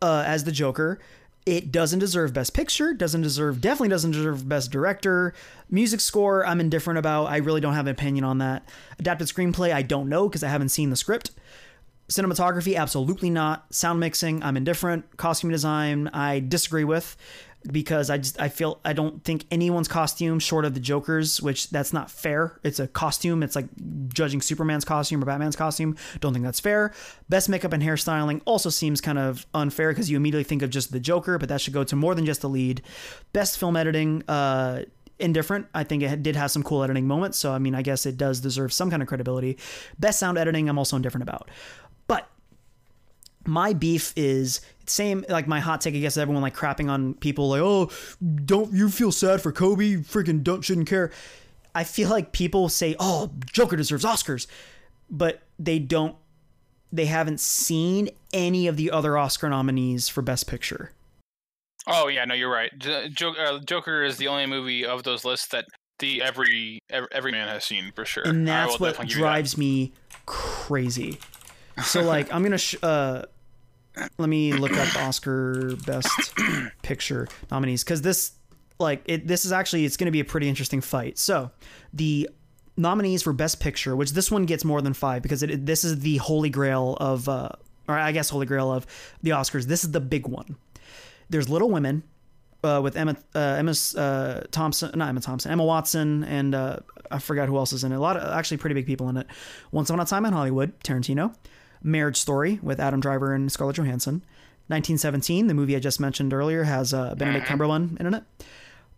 uh, as the Joker. It doesn't deserve Best Picture, doesn't deserve, definitely doesn't deserve Best Director. Music score, I'm indifferent about. I really don't have an opinion on that. Adapted screenplay, I don't know because I haven't seen the script. Cinematography, absolutely not. Sound mixing, I'm indifferent. Costume design, I disagree with because I just I feel I don't think anyone's costume short of the Joker's, which that's not fair. It's a costume. It's like judging Superman's costume or Batman's costume. Don't think that's fair. Best makeup and hairstyling also seems kind of unfair because you immediately think of just the Joker, but that should go to more than just the lead. Best film editing, uh, indifferent. I think it did have some cool editing moments, so I mean, I guess it does deserve some kind of credibility. Best sound editing, I'm also indifferent about. My beef is same like my hot take I guess everyone like crapping on people like oh don't you feel sad for Kobe? Freaking don't shouldn't care. I feel like people say oh Joker deserves Oscars but they don't they haven't seen any of the other Oscar nominees for best picture. Oh yeah no you're right. Uh, Joker is the only movie of those lists that the every every man has seen for sure. And that's what drives me crazy. So like I'm gonna sh- uh let me look up Oscar Best Picture nominees because this, like, it this is actually it's going to be a pretty interesting fight. So, the nominees for Best Picture, which this one gets more than five because it, this is the holy grail of, uh, or I guess holy grail of the Oscars. This is the big one. There's Little Women. Uh, with Emma, uh, Emma uh, Thompson, not Emma Thompson, Emma Watson, and uh, I forgot who else is in it. A lot of actually pretty big people in it. Once Upon a Time in Hollywood, Tarantino. Marriage Story with Adam Driver and Scarlett Johansson. 1917, the movie I just mentioned earlier, has uh, Benedict Cumberland in it.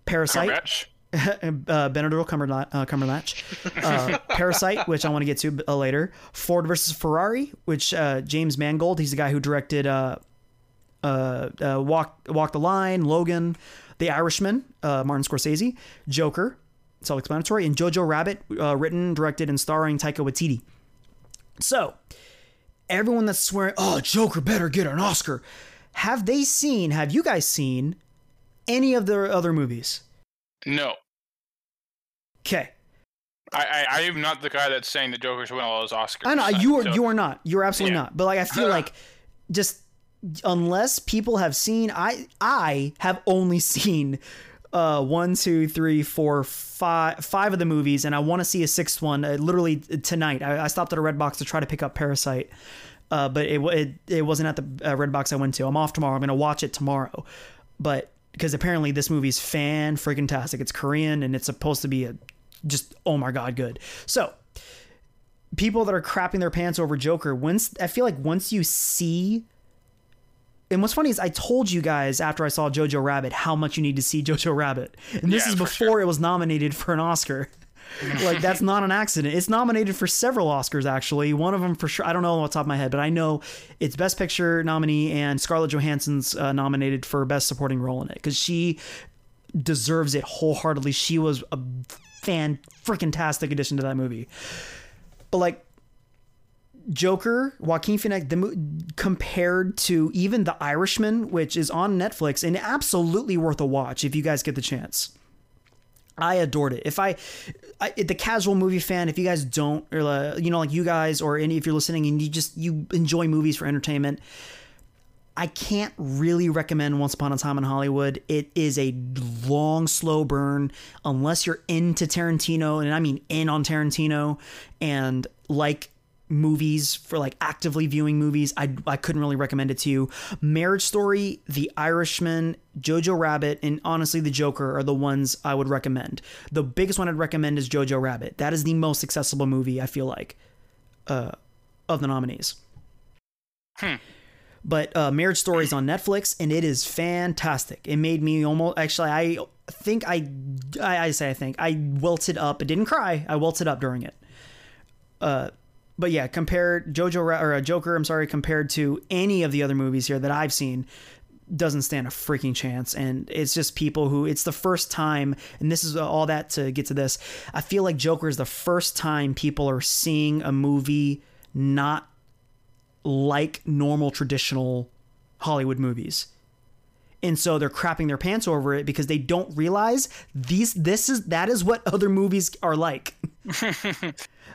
Parasite, [LAUGHS] uh, Benedict uh, Cumberbatch. Uh, [LAUGHS] Parasite, which I want to get to uh, later. Ford versus Ferrari, which uh, James Mangold, he's the guy who directed uh, uh, uh, Walk Walk the Line, Logan, The Irishman, uh, Martin Scorsese, Joker, self-explanatory, and Jojo Rabbit, uh, written, directed, and starring Taika Waititi. So, everyone that's swearing, "Oh, Joker better get an Oscar," have they seen? Have you guys seen any of their other movies? No, Okay, I, I I am not the guy that's saying the Joker's win all those Oscars. I know you are. So- You are not. You're absolutely Yeah. not. But like, I feel Uh. like just unless people have seen, I I have only [LAUGHS] seen uh one, two, three, four, five, five of the movies, and I want to see a sixth one. Uh, literally tonight, I, I stopped at a Red Box to try to pick up Parasite. Uh, but it, it it wasn't at the uh, Red Box I went to. I'm off tomorrow. I'm gonna watch it tomorrow, but because apparently this movie's fan freaking tastic. It's Korean and it's supposed to be a just oh my god good. So people that are crapping their pants over Joker, once I feel like once you see and what's funny is I told you guys after I saw Jojo Rabbit how much you need to see [LAUGHS] Jojo Rabbit. And this Yeah, is before sure. it was nominated for an Oscar. [LAUGHS] like that's not an accident. It's nominated for several Oscars actually. One of them for sure. I don't know off the top of my head, but I know it's Best Picture nominee and Scarlett Johansson's uh, nominated for Best Supporting Role in it because she deserves it wholeheartedly. She was a fan freaking tastic addition to that movie. But like Joker, Joaquin Phoenix, the compared to even The Irishman, which is on Netflix and absolutely worth a watch if you guys get the chance. I adored it. If I, I the casual movie fan, if you guys don't, or uh, you know, like you guys, or any if you're listening and you just you enjoy movies for entertainment, I can't really recommend Once Upon a Time in Hollywood. It is a long, slow burn unless you're into Tarantino, and I mean in on Tarantino, and like movies for like actively viewing movies. I I couldn't really recommend it to you. Marriage Story, The Irishman, Jojo Rabbit, and honestly The Joker are the ones I would recommend. The biggest one I'd recommend is Jojo Rabbit. That is the most accessible movie I feel like uh, of the nominees. hmm. But uh, Marriage Story is on Netflix, and it is fantastic. It made me almost actually. I think I, I, I say I think I welted up. I didn't cry. I welted up during it. Uh, but yeah, compared Jojo or uh, Joker, I'm sorry, compared to any of the other movies here that I've seen, doesn't stand a freaking chance. And it's just people who it's the first time, and this is all that to get to this. I feel like Joker is the first time people are seeing a movie not like normal traditional Hollywood movies. And so they're crapping their pants over it because they don't realize these this is that is what other movies are like. [LAUGHS]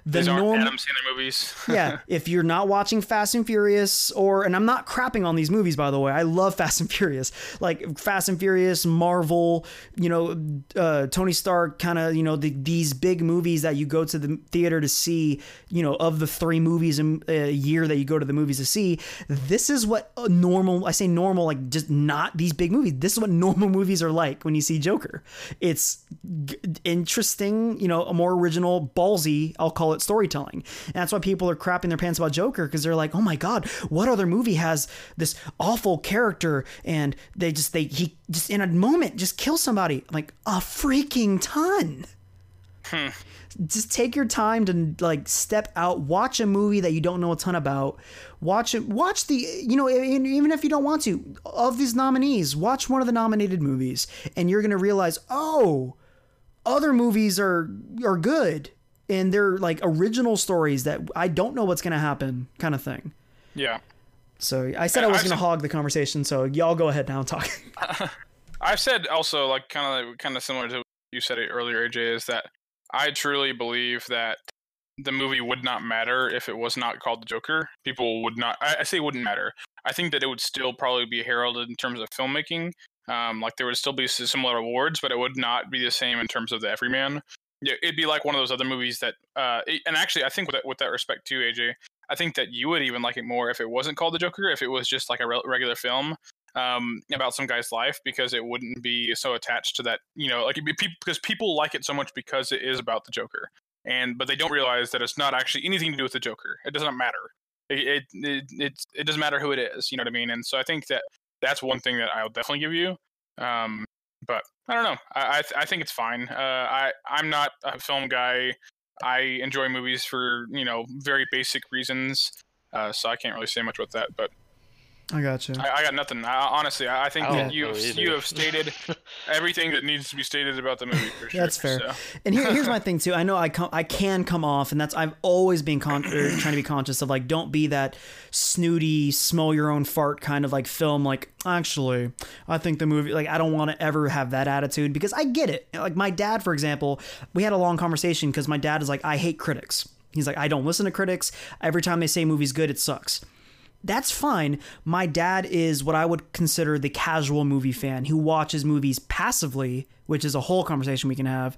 the These aren't norm Adam Sandler movies. [LAUGHS] yeah, if you're not watching Fast and Furious, or and I'm not crapping on these movies by the way, I love [LAUGHS] Fast and Furious, like Fast and Furious, Marvel, you know, uh, Tony Stark, kind of you know the, these big movies that you go to the theater to see, you know, of the three movies a, a year that you go to the movies to see, this is what a normal. I say normal, like just not these big movies. This is what [LAUGHS] normal movies are like when you see Joker. It's g- interesting, you know, a more original, ballsy, I'll call it storytelling. And that's why people are crapping their pants about Joker because they're like, oh my god, what other movie has this awful character and they just they he just in a moment just kill somebody? I'm like a freaking ton. Hmm. Just take your time to like step out, watch a movie that you don't know a ton about. Watch it. Watch the you know even if you don't want to of these nominees, watch one of the nominated movies, and you're gonna realize, oh, other movies are are good and they're like original stories that I don't know what's gonna happen, kind of thing. yeah. So I said I I- was gonna seen- hog the conversation, so y'all go ahead now and talk. [LAUGHS] [LAUGHS] I've said also like kind of kind of similar to what you said it earlier, AJ, is that I truly believe that the movie would not matter if it was not called the Joker. People would not. I, I say wouldn't matter. I think that it would still probably be heralded in terms of filmmaking. Um, like there would still be similar awards, but it would not be the same in terms of the Everyman. Yeah, it'd be like one of those other movies that, uh, it, and actually, I think with that, with that respect too, AJ, I think that you would even like it more if it wasn't called The Joker, if it was just like a re- regular film um, about some guy's life, because it wouldn't be so attached to that, you know, like be, because people like it so much because it is about the Joker, and but they don't realize that it's not actually anything to do with the Joker. It doesn't matter. It it it, it, doesn't matter who it is. You know what I mean? And so I think that that's one thing that I'll definitely give you. Um, but I don't know. I I, th- I think it's fine. Uh, I I'm not a film guy. I enjoy movies for you know very basic reasons. Uh, so I can't really say much about that. But I got you. I, I got nothing. I, honestly, I, I think I that you have, either. you have stated [LAUGHS] everything that needs to be stated about the movie. For [LAUGHS] sure. That's fair. So. And here, here's my [LAUGHS] thing too. I know I com- I can come off, and that's I've always been con- er, trying to be conscious of like don't be that snooty, smell your own fart kind of like film. Like actually, I think the movie like I don't want to ever have that attitude because I get it. Like my dad, for example, we had a long conversation because my dad is like I hate critics. He's like I don't listen to critics. Every time they say movie's good, it sucks that's fine. My dad is what I would consider the casual movie fan who watches movies passively, which is a whole conversation we can have.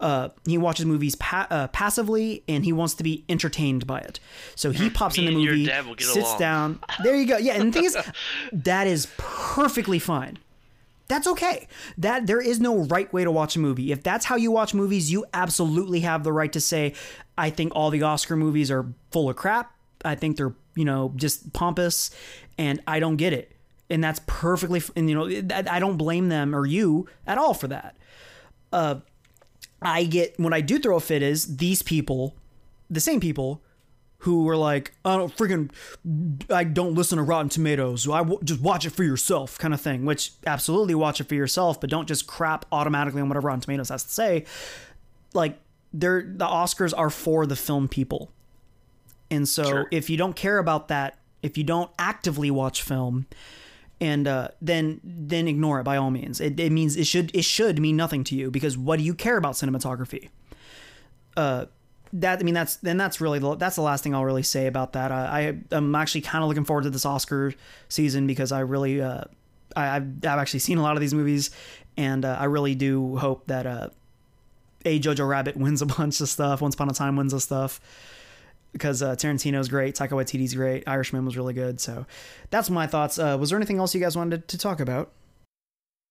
Uh, he watches movies pa- uh, passively and he wants to be entertained by it. So he [LAUGHS] pops in the movie, dad will get sits along. down. There you go. Yeah, and the thing is, [LAUGHS] that is perfectly fine. That's okay. That there is no right way to watch a movie. If that's how you watch movies, you absolutely have the right to say, I think all the Oscar movies are full of crap. I think they're, you know, just pompous and I don't get it. And that's perfectly and you know, I don't blame them or you at all for that. Uh I get when I do throw a fit is these people, the same people who were like, I don't freaking, I don't listen to Rotten Tomatoes. I w- just watch it for yourself, kind of thing. Which absolutely watch it for yourself, but don't just crap automatically on whatever Rotten Tomatoes has to say. Like, they're the Oscars are for the film people, and so Sure. if you don't care about that, if you don't actively watch film, and uh, then then ignore it by all means. It, it means it should it should mean nothing to you because what do you care about cinematography? Uh, that I mean that's then that's really the, that's the last thing I'll really say about that. I, I am actually kind of looking forward to this Oscar season because I really uh, I, I've I've actually seen a lot of these movies and uh, I really do hope that uh, a Jojo Rabbit [LAUGHS] wins a bunch of stuff. Once Upon a Time wins a stuff because uh, Tarantino's great, Taika Waititi's great, Irishman was really good. So that's my thoughts. Uh, was there anything else you guys wanted to talk about?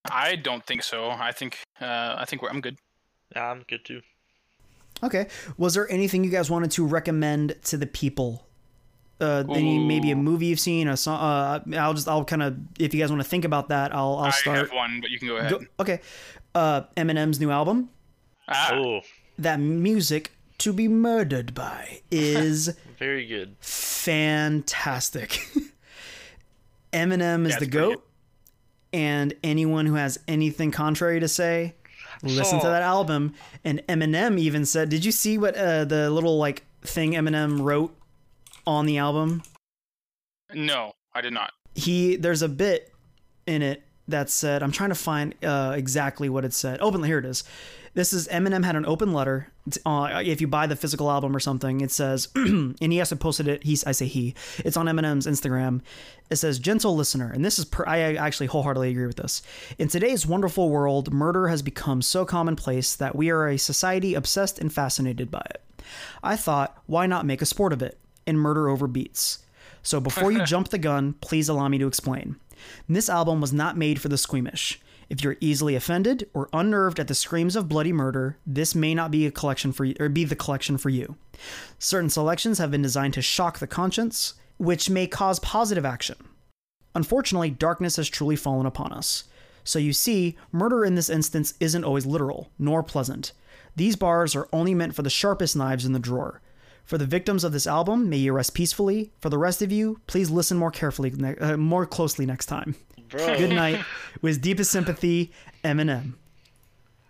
I don't think so. I think uh, I think we're, I'm good. Yeah, I'm good too. Okay. Was there anything you guys wanted to recommend to the people? Uh, any maybe a movie you've seen, a song. Uh, I'll just I'll kind of if you guys want to think about that, I'll I'll start. I start. have one, but you can go ahead. Go, okay. Uh, Eminem's new album, Ah, Oh, that music to be murdered by, is [LAUGHS] very good. fantastic. [LAUGHS] Eminem is the goat, and anyone who has anything contrary to say, listen to that album. And Eminem even said, "Did you see what uh, the little like thing Eminem wrote on the album?" no, I did not. He there's a bit in it that said, "I'm trying to find uh, exactly what it said." Open here it is. This is Eminem had an open letter. Uh, if you buy the physical album or something, it says, [CLEARS THROAT] and he has to posted it. He's I say he. It's on Eminem's Instagram. It says, "Gentle listener," and this is per, I actually wholeheartedly agree with this. In today's wonderful world, murder has become so commonplace that we are a society obsessed and fascinated by it. I thought, why not make a sport of it and murder over beats? So before you [LAUGHS] jump the gun, please allow me to explain. This album was not made for the squeamish. If you're easily offended or unnerved at the screams of bloody murder, this may not be a collection for you, or be the collection for you. Certain selections have been designed to shock the conscience, which may cause positive action. Unfortunately, darkness has truly fallen upon us. So you see, murder in this instance isn't always literal, nor pleasant. These bars are only meant for the sharpest knives in the drawer. For the victims of this album, may you rest peacefully. For the rest of you, please listen more carefully, ne- uh, more closely next time. Bro, Good night. With deepest sympathy, Eminem,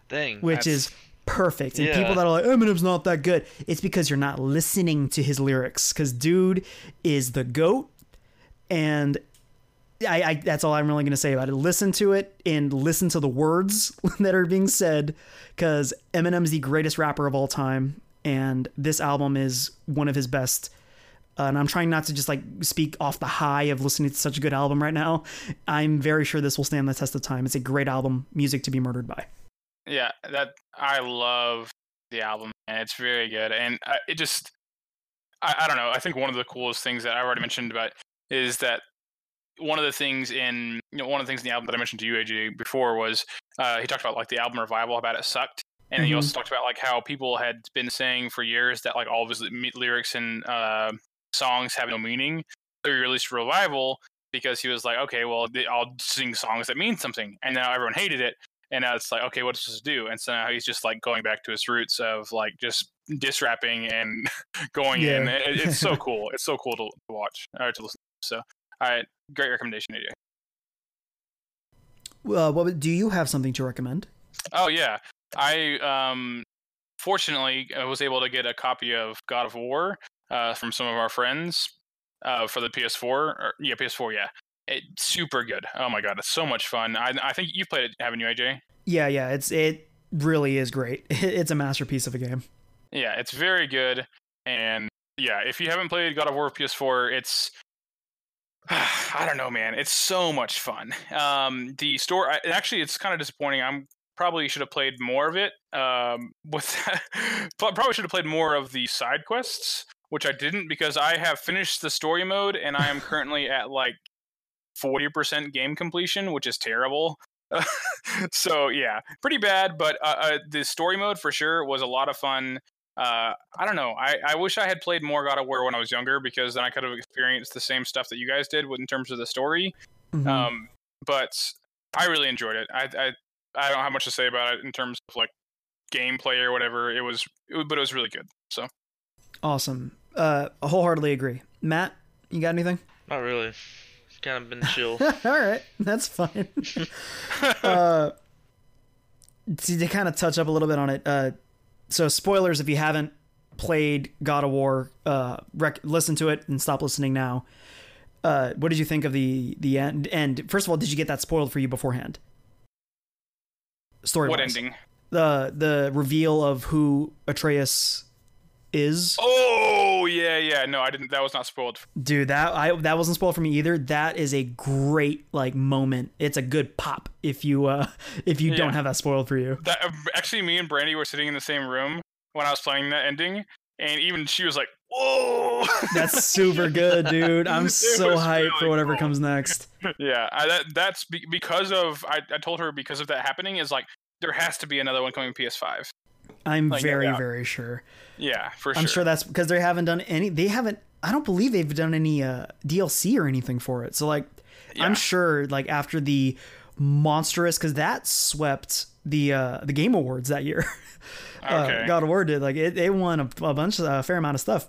dang. which is perfect. And Yeah. people that are like, Eminem's not that good, it's because you're not listening to his lyrics. Because dude is the goat, and I, I that's all I'm really gonna say about it. Listen to it and listen to the words [LAUGHS] that are being said, because Eminem's the greatest rapper of all time, and this album is one of his best Uh, and I'm trying not to just like speak off the high of listening to such a good album right now. I'm very sure this will stand the test of time. It's a great album, music to be murdered by. Yeah, that I love the album, and it's very good. And I, it just, I, I don't know. I think one of the coolest things that I've already mentioned about is that one of the things in you know one of the things in the album that I mentioned to you AJ before was uh, he talked about like the album revival about it sucked, and mm-hmm. he also talked about like how people had been saying for years that like all of his lyrics and uh, songs have no meaning. So he released Revival because he was like, okay, well, I'll sing songs that mean something. And now everyone hated it. And now it's like, okay, what does this do? And so now he's just like going back to his roots of like just diss rapping and [LAUGHS] going yeah. in. It, it's so [LAUGHS] cool. It's so cool to, watch or to listen to. So, all right, great recommendation, AJ. Well, what do you have something to recommend? Oh yeah, I um fortunately I was able to get a copy of God of War uh, from some of our friends uh, for the PS4. Or, yeah, PS4. Yeah, it's super good. Oh my god, it's so much fun. I, I think you've played it, haven't you, AJ? Yeah, yeah. It's it really is great. [LAUGHS] It's a masterpiece of a game. Yeah, it's very good. And yeah, if you haven't played God of War PS4, it's [SIGHS] I don't know, man. It's so much fun. Um, the store, actually, it's kind of disappointing. I'm probably should have played more of it. Um, [LAUGHS] with probably should have played more of the side quests which I didn't because I have finished the story mode and I am currently [LAUGHS] at like 40% game completion, which is terrible. [LAUGHS] so yeah, pretty bad, but uh, uh, the story mode for sure was a lot of fun. Uh, I don't know. I, I wish I had played more God of War when I was younger because then I could have experienced the same stuff that you guys did in terms of the story. Mm-hmm. Um, but I really enjoyed it. I, I I don't have much to say about it in terms of like gameplay or whatever. It was, it, but it was really good. So awesome. Uh, wholeheartedly agree. Matt, you got anything? Not really. It's kind of been [LAUGHS] chill. [LAUGHS] All right, that's fine. [LAUGHS] uh, to, to kind of touch up a little bit on it. Uh, so spoilers if you haven't played God of War, uh, rec- listen to it and stop listening now. Uh, what did you think of the the end? And first of all, did you get that spoiled for you beforehand? Story. What ending? The the reveal of who Atreus is. Oh yeah, yeah. No, I didn't. That was not spoiled. Dude, that I that wasn't spoiled for me either. That is a great like moment. It's a good pop if you uh [LAUGHS] if you yeah. don't have that spoiled for you. That actually, me and Brandy were sitting in the same room when I was playing that ending, and even she was like, "Whoa!" That's super [LAUGHS] good, dude. I'm so hyped really for whatever cool. comes next. Yeah, I, that, that's be- because of I, I told her because of that happening is like there has to be another one coming PS5. I'm like, very, yeah. very sure. Yeah, for sure. I'm sure that's because they haven't done any. They haven't. I don't believe they've done any uh, DLC or anything for it. So like, yeah. I'm sure like after the monstrous because that swept the uh, the Game Awards that year. [LAUGHS] Uh, okay. uh, God of War did like it. They won a, a bunch of a fair amount of stuff.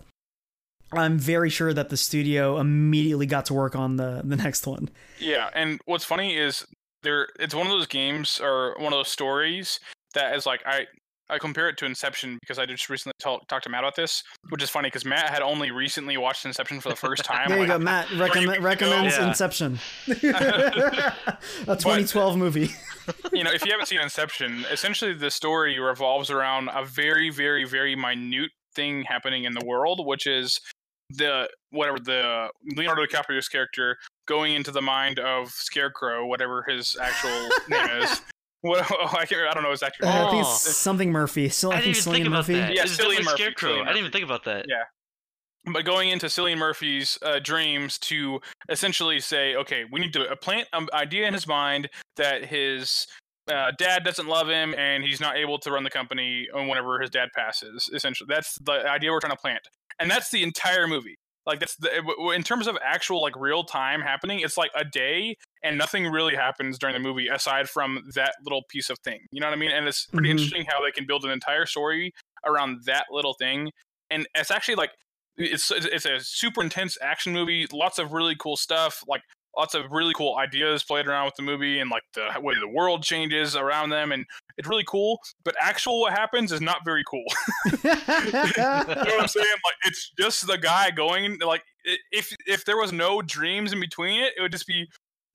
I'm very sure that the studio immediately got to work on the the next one. Yeah, and what's funny is there. It's one of those games or one of those stories that is like I I compare it to Inception because I just recently talked to Matt about this, which is funny because Matt had only recently watched Inception for the first [LAUGHS] time. there you go, Matt recommend, recommends yeah. Inception, [LAUGHS] [LAUGHS] a 2012 but, movie. you know, if you haven't seen Inception, essentially the story revolves around a very, very, very minute thing happening in the world, which is the whatever the Leonardo DiCaprio's character going into the mind of Scarecrow, whatever his actual [LAUGHS] name is. What oh, I, can't, I don't know his actual. Uh, I think it's something Murphy. Still, I, I think about Murphy. that. Yeah, Cillian Murphy. Scarecrow. Cillian I didn't even think about that. Yeah, but going into Cillian Murphy's uh, dreams to essentially say, okay, we need to plant an idea in his mind that his uh, dad doesn't love him and he's not able to run the company whenever his dad passes. Essentially, that's the idea we're trying to plant, and that's the entire movie. Like that's the, in terms of actual like real time happening, it's like a day and nothing really happens during the movie aside from that little piece of thing. You know what I mean? And it's pretty mm-hmm. interesting how they can build an entire story around that little thing. And it's actually like it's it's a super intense action movie, lots of really cool stuff, like lots of really cool ideas played around with the movie and like the way the world changes around them and it's really cool but actual what happens is not very cool. [LAUGHS] You know what i'm [LAUGHS] saying? Like it's just the guy going like if if there was no dreams in between it it would just be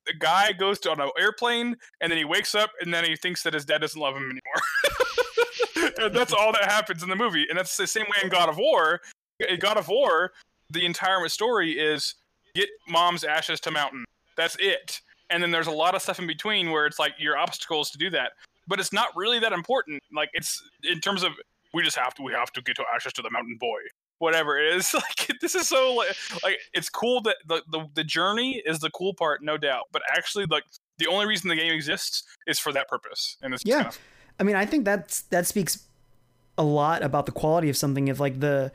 the guy goes to on an airplane and then he wakes up and then he thinks that his dad doesn't love him anymore. [LAUGHS] And that's all that happens in the movie and that's the same way in god of war. In god of war the entire story is get mom's ashes to mountain. That's it. And then there's a lot of stuff in between where it's like your obstacles to do that, but it's not really that important. Like it's in terms of we just have to we have to get to ashes to the mountain boy whatever it is [LAUGHS] like this is so like, like it's cool that the, the the journey is the cool part no doubt but actually like the only reason the game exists is for that purpose and it's Yeah. kind of, I mean, I think that's that speaks a lot about the quality of something if like the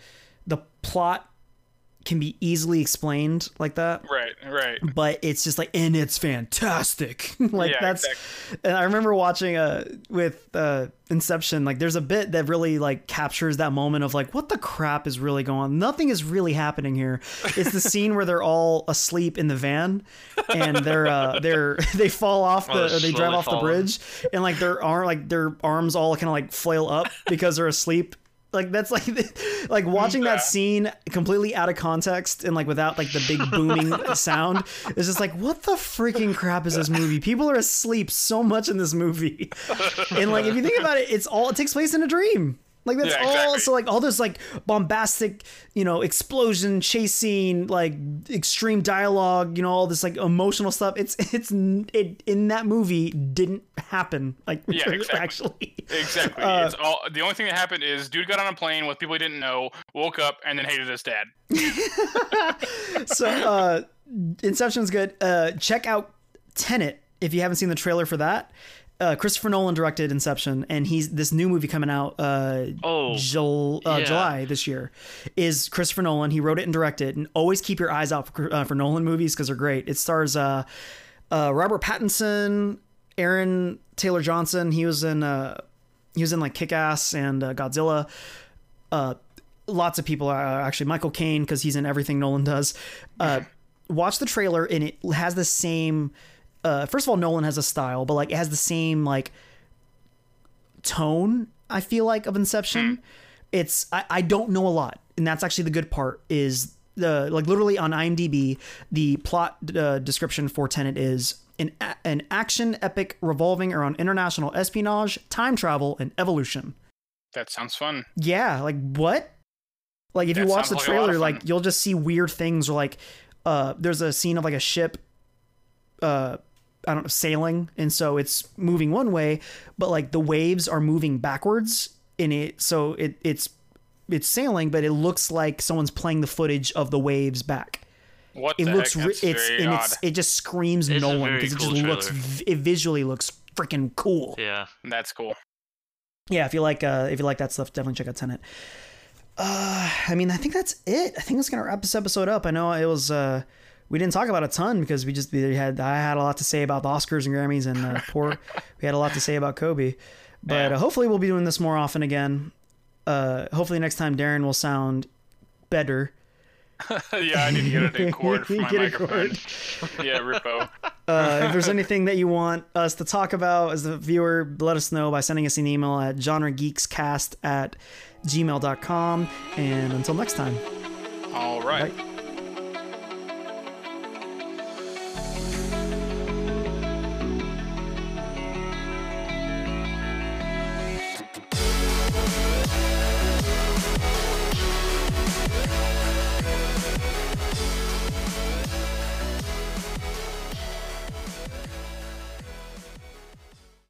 the plot can be easily explained like that. right right But it's just like, and it's fantastic. [LAUGHS] like Yeah, that's, exactly. and I remember watching uh with uh Inception. Like, there's a bit that really like captures that moment of like, what the crap is really going on? Nothing is really happening here. It's the scene where they're all asleep in the van, and they're uh [LAUGHS] they're [LAUGHS] they fall off the Oh, or they're drive off the bridge, and like their arm like their arms all kind of like flail up because they're asleep. Like that's like [LAUGHS] like watching Yeah. that scene completely out of context and like without like the big [LAUGHS] booming sound is just like what the freaking crap is this movie? People are asleep so much in this movie, [LAUGHS] and like if you think about it, it's all it takes place in a dream. Like that's Yeah, all. So like all this like bombastic, you know, explosion, chase scene, like extreme dialogue, you know, all this like emotional stuff. It's it's it in that movie didn't happen. Like Yeah, [LAUGHS] exactly. actually. exactly Uh, it's all the only thing that happened is dude got on a plane with people he didn't know woke up and then hated his dad [LAUGHS] so uh inception's good uh check out tenet if you haven't seen the trailer for that uh christopher nolan directed inception and he's this new movie coming out uh Oh, Jul- uh, yeah. July this year is Christopher Nolan. He wrote it and directed, and always keep your eyes out for, uh, for Nolan movies because they're great. It stars uh, uh, Robert Pattinson, Aaron Taylor Johnson. He was in uh, he was in like Kick Ass and uh, Godzilla. Uh, lots of people are actually Michael Caine because he's in everything Nolan does. Uh, watch the trailer and it has the same. Uh, first of all, Nolan has a style, but like it has the same like tone I feel like of Inception. It's I, I don't know a lot, and that's actually the good part. Is the like literally on IMDb the plot uh, description for Tenet is an a- an action epic revolving around international espionage, time travel, and evolution. that sounds fun Yeah, like what? Like if you watch the sounds like a lot of trailer, like you'll just see weird things or like uh there's a scene of like a ship uh I don't know sailing and so it's moving one way, but like the waves are moving backwards in it so it it's it's sailing but it looks like someone's playing the footage of the waves back. what It the looks heck? That's it's very and odd. it's it just screams It's a Nolan very because it cool just looks trailer. v- it visually looks freaking cool. yeah. that's cool yeah, if you like uh if you like that stuff, definitely check out Tenet. Uh I mean I think that's it. I think that's gonna wrap this episode up. I know it was uh we didn't talk about a ton because we just we had I had a lot to say about the Oscars and Grammys and uh, [LAUGHS] poor we had a lot to say about Kobe. But Yeah. uh, hopefully we'll be doing this more often again. Uh hopefully next time Darin will sound better. [LAUGHS] yeah i need to get a new cord for [LAUGHS] my microphone yeah rippo Uh, if there's anything that you want us to talk about as a viewer, let us know by sending us an email at genregeekscast at gmail.com. And until next time. all right Bye.